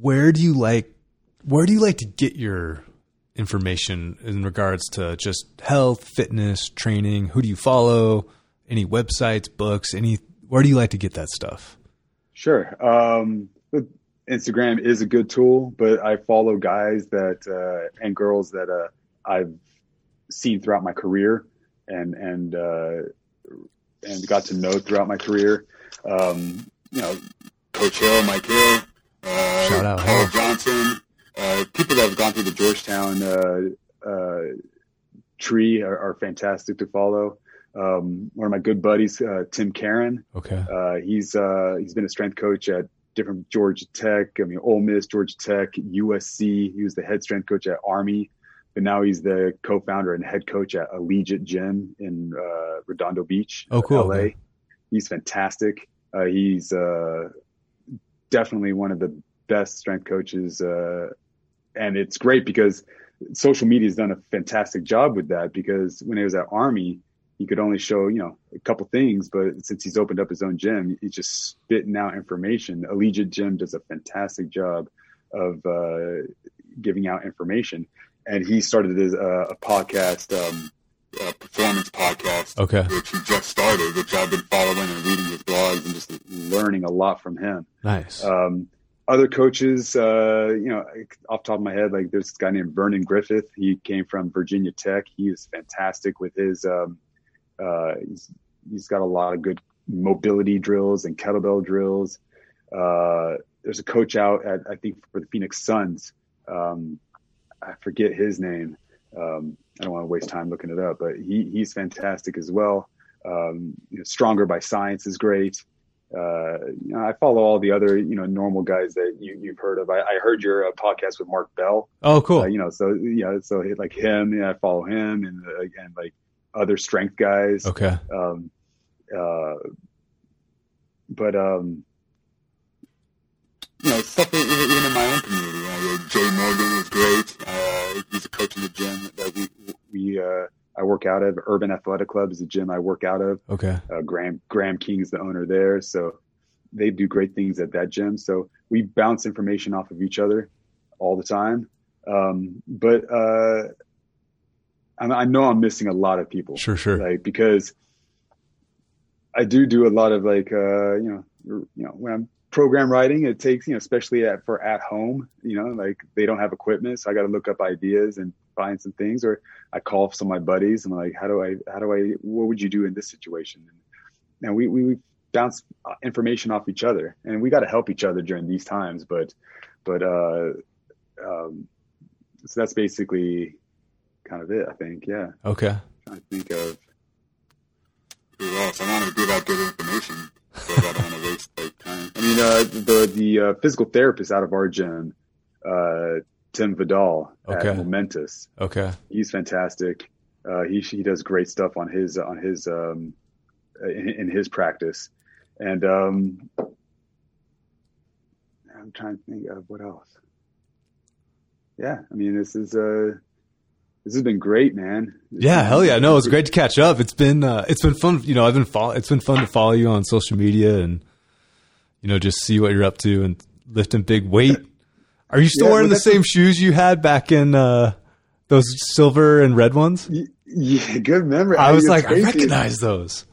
Where do you like? Where do you like to get your information in regards to just health, fitness, training? Who do you follow? Any websites, books? Any? Where do you like to get that stuff? Sure. Um, Instagram is a good tool, but I follow guys that uh, and girls that uh, I've seen throughout my career and and uh, and got to know throughout my career. Um, you know, Coach Hill, Mike Hill, uh, Shout out, Paul Hill. Johnson, uh, people that have gone through the Georgetown uh, uh, tree are, are fantastic to follow. Um, one of my good buddies, uh, Tim Karen, Okay. uh, he's uh, he's been a strength coach at different Georgia Tech. I mean, Ole Miss, Georgia Tech, USC. He was the head strength coach at Army, but now he's the co-founder and head coach at Allegiant Gym in uh, Redondo Beach, Oh, cool. LA. He's fantastic. Uh, he's uh, definitely one of the best strength coaches, uh, and it's great because social media has done a fantastic job with that. Because when he was at Army, he could only show you know a couple things, but since he's opened up his own gym, he's just spitting out information. Allegiant Gym does a fantastic job of uh, giving out information, and he started his, uh, a podcast, um, a performance podcast, Okay. which he just started, which I've been following and reading his blogs and just learning a lot from him. Nice. Um, other coaches, uh, you know, off the top of my head, like there's this guy named Vernon Griffith. He came from Virginia Tech. He is fantastic with his. Um, uh, he's, he's got a lot of good mobility drills and kettlebell drills. Uh, there's a coach out at I think for the Phoenix Suns. Um, I forget his name. Um, I don't want to waste time looking it up, but he he's fantastic as well. Um, you know, Stronger by Science is great uh, you know, I follow all the other, you know, normal guys that you, you've heard of. I, I heard your uh, podcast with Mark Bell, oh, cool. uh, you know, so, yeah, so like him, yeah, I follow him and, uh, and like other strength guys. okay. Um, uh, but, um, you know, stuff in, in, my own community. Uh, Jay Morgan is great. Uh, he's a coach in the gym that we, we, uh, I work out of. Urban Athletic Club is a gym I work out of Okay. uh, Graham Graham King is the owner there, so they do great things at that gym. So we bounce information off of each other all the time. Um, but uh, I, I know I'm missing a lot of people, Sure, sure. like because I do do a lot of like uh, you know you know when I'm program writing, it takes you know especially at for at home, you know like they don't have equipment, so I got to look up ideas and find some things, or I call some of my buddies. And I'm like, how do I how do I what would you do in this situation? And we we, we bounce information off each other, and we got to help each other during these times. But but uh, um, so that's basically kind of it. I think. Yeah. Okay. i think of. Who else? I want to give out good information, but I don't want to time. I mean, uh, the the uh, physical therapist out of our gym, uh, Tim Vidal Okay. at Momentous. Okay. He's fantastic. Uh, he he does great stuff on his on his um, in, in his practice, and um, I'm trying to think of what else. Yeah, I mean, this is uh, this has been great, man. This Yeah, hell yeah. No, it's great to catch up. It's been uh, it's been fun. You know, I've been follow- it's been fun to follow you on social media and you know just see what you're up to and lifting big weight. Are you still Yeah, wearing the same shoes you had back in uh, those silver and red ones? Yeah, good memory. I was It's like, I recognize those.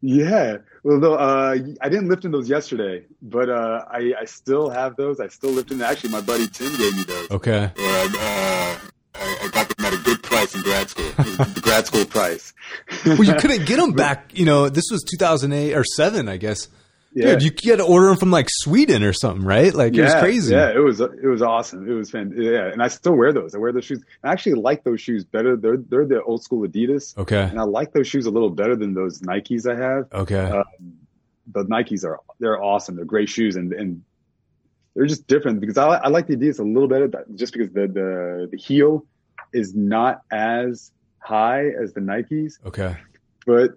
Yeah. Well, though, uh, I didn't lift in those yesterday, but uh, I, I still have those. I still lift in. Actually, my buddy Tim gave me those. Okay. Uh, uh, I, I got them at a good price in grad school. the grad school price. Well, you couldn't get them back. You know, this was 2008 or seven, I guess. Yeah. Dude, you had to order them from like Sweden or something, right? Like it was crazy. Yeah, it was it was awesome. It was fan. Yeah, and I still wear those. I wear those shoes. I actually like those shoes better. They're they're the old school Adidas, Okay. and I like those shoes a little better than those Nikes I have. Okay. Uh, the Nikes are they're awesome. They're great shoes, and and they're just different because I, I like the Adidas a little better, just because the the the heel is not as high as the Nikes, okay. but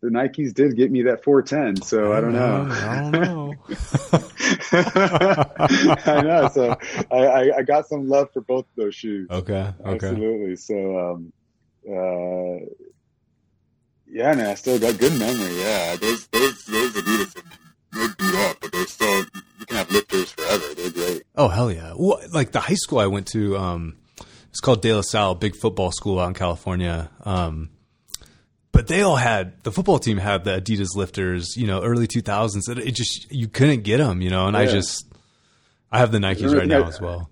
the Nikes did get me that 410, so I don't know. I don't know. I know. So I, I, I got some love for both of those shoes. okay. Okay. Absolutely. So, um, uh, yeah, man, I still got good memory. Yeah. Those those those Adidas they're Oh hell yeah! Well, like the high school I went to, um, it's called De La Salle, big football school out in California. Um, but they all had the football team had the Adidas lifters, you know, early two thousands. It, just you couldn't get them, you know. And I just I have the Nikes right now as well.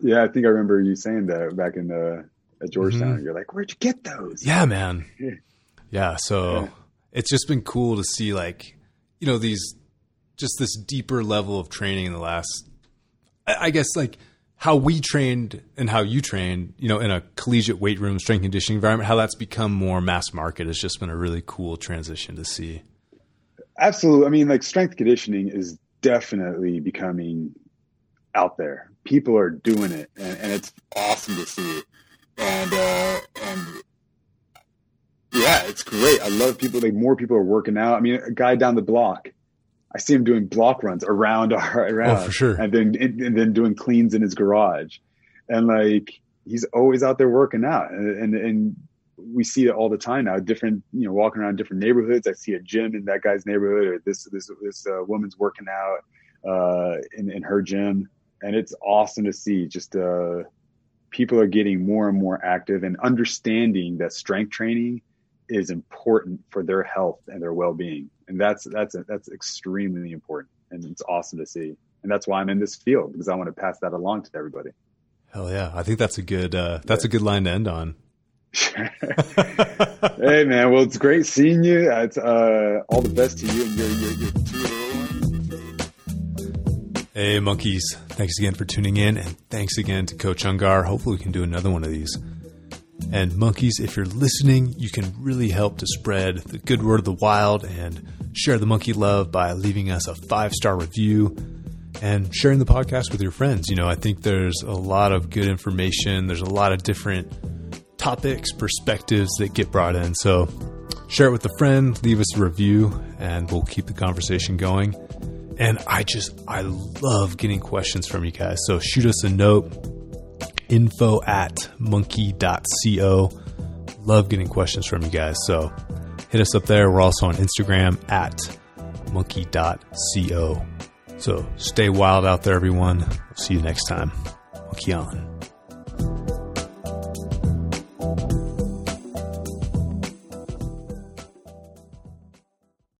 Yeah, I think I remember you saying that back in the at Georgetown. You're like, where'd you get those? Mm-hmm. Yeah, man. Yeah. Yeah, so Yeah. it's just been cool to see like, you know, these just this deeper level of training in the last I guess like how we trained and how you trained, you know, in a collegiate weight room strength conditioning environment, how that's become more mass market has just been a really cool transition to see. Absolutely. I mean, like strength conditioning is definitely becoming out there. People are doing it, and, and it's Awesome to see, and uh, and yeah, it's great. I love people. Like more people are working out. I mean, a guy down the block, I see him doing block runs around our around, Oh, for sure. and then and, and then doing cleans in his garage, and like he's always out there working out, and and, and we see it all the time now. Different, you know, walking around different neighborhoods. I see a gym in that guy's neighborhood, or this this this uh, woman's working out uh, in in her gym, and it's awesome to see. Just uh, people are getting more and more active and understanding that strength training is important for their health and their well-being and that's that's that's extremely important and it's awesome to see and that's why i'm in this field because i want to pass that along to everybody Hell yeah. I think that's a good uh that's a good line to end on. hey man well it's great seeing you it's uh all the best to you and your your, your two little ones Hey, monkeys. Thanks again for tuning in, and thanks again to Coach Ungar. Hopefully, we can do another one of these. And, monkeys, if you're listening, you can really help to spread the good word of the wild and share the monkey love by leaving us a five star review and sharing the podcast with your friends. You know, I think there's a lot of good information, there's a lot of different topics, perspectives that get brought in. So, share it with a friend, leave us a review, and we'll keep the conversation going. And I just, I love getting questions from you guys. So shoot us a note, info at monkey.co. Love getting questions from you guys. So hit us up there. We're also on Instagram at monkey.co. So stay wild out there, everyone. See you next time. Monkey on.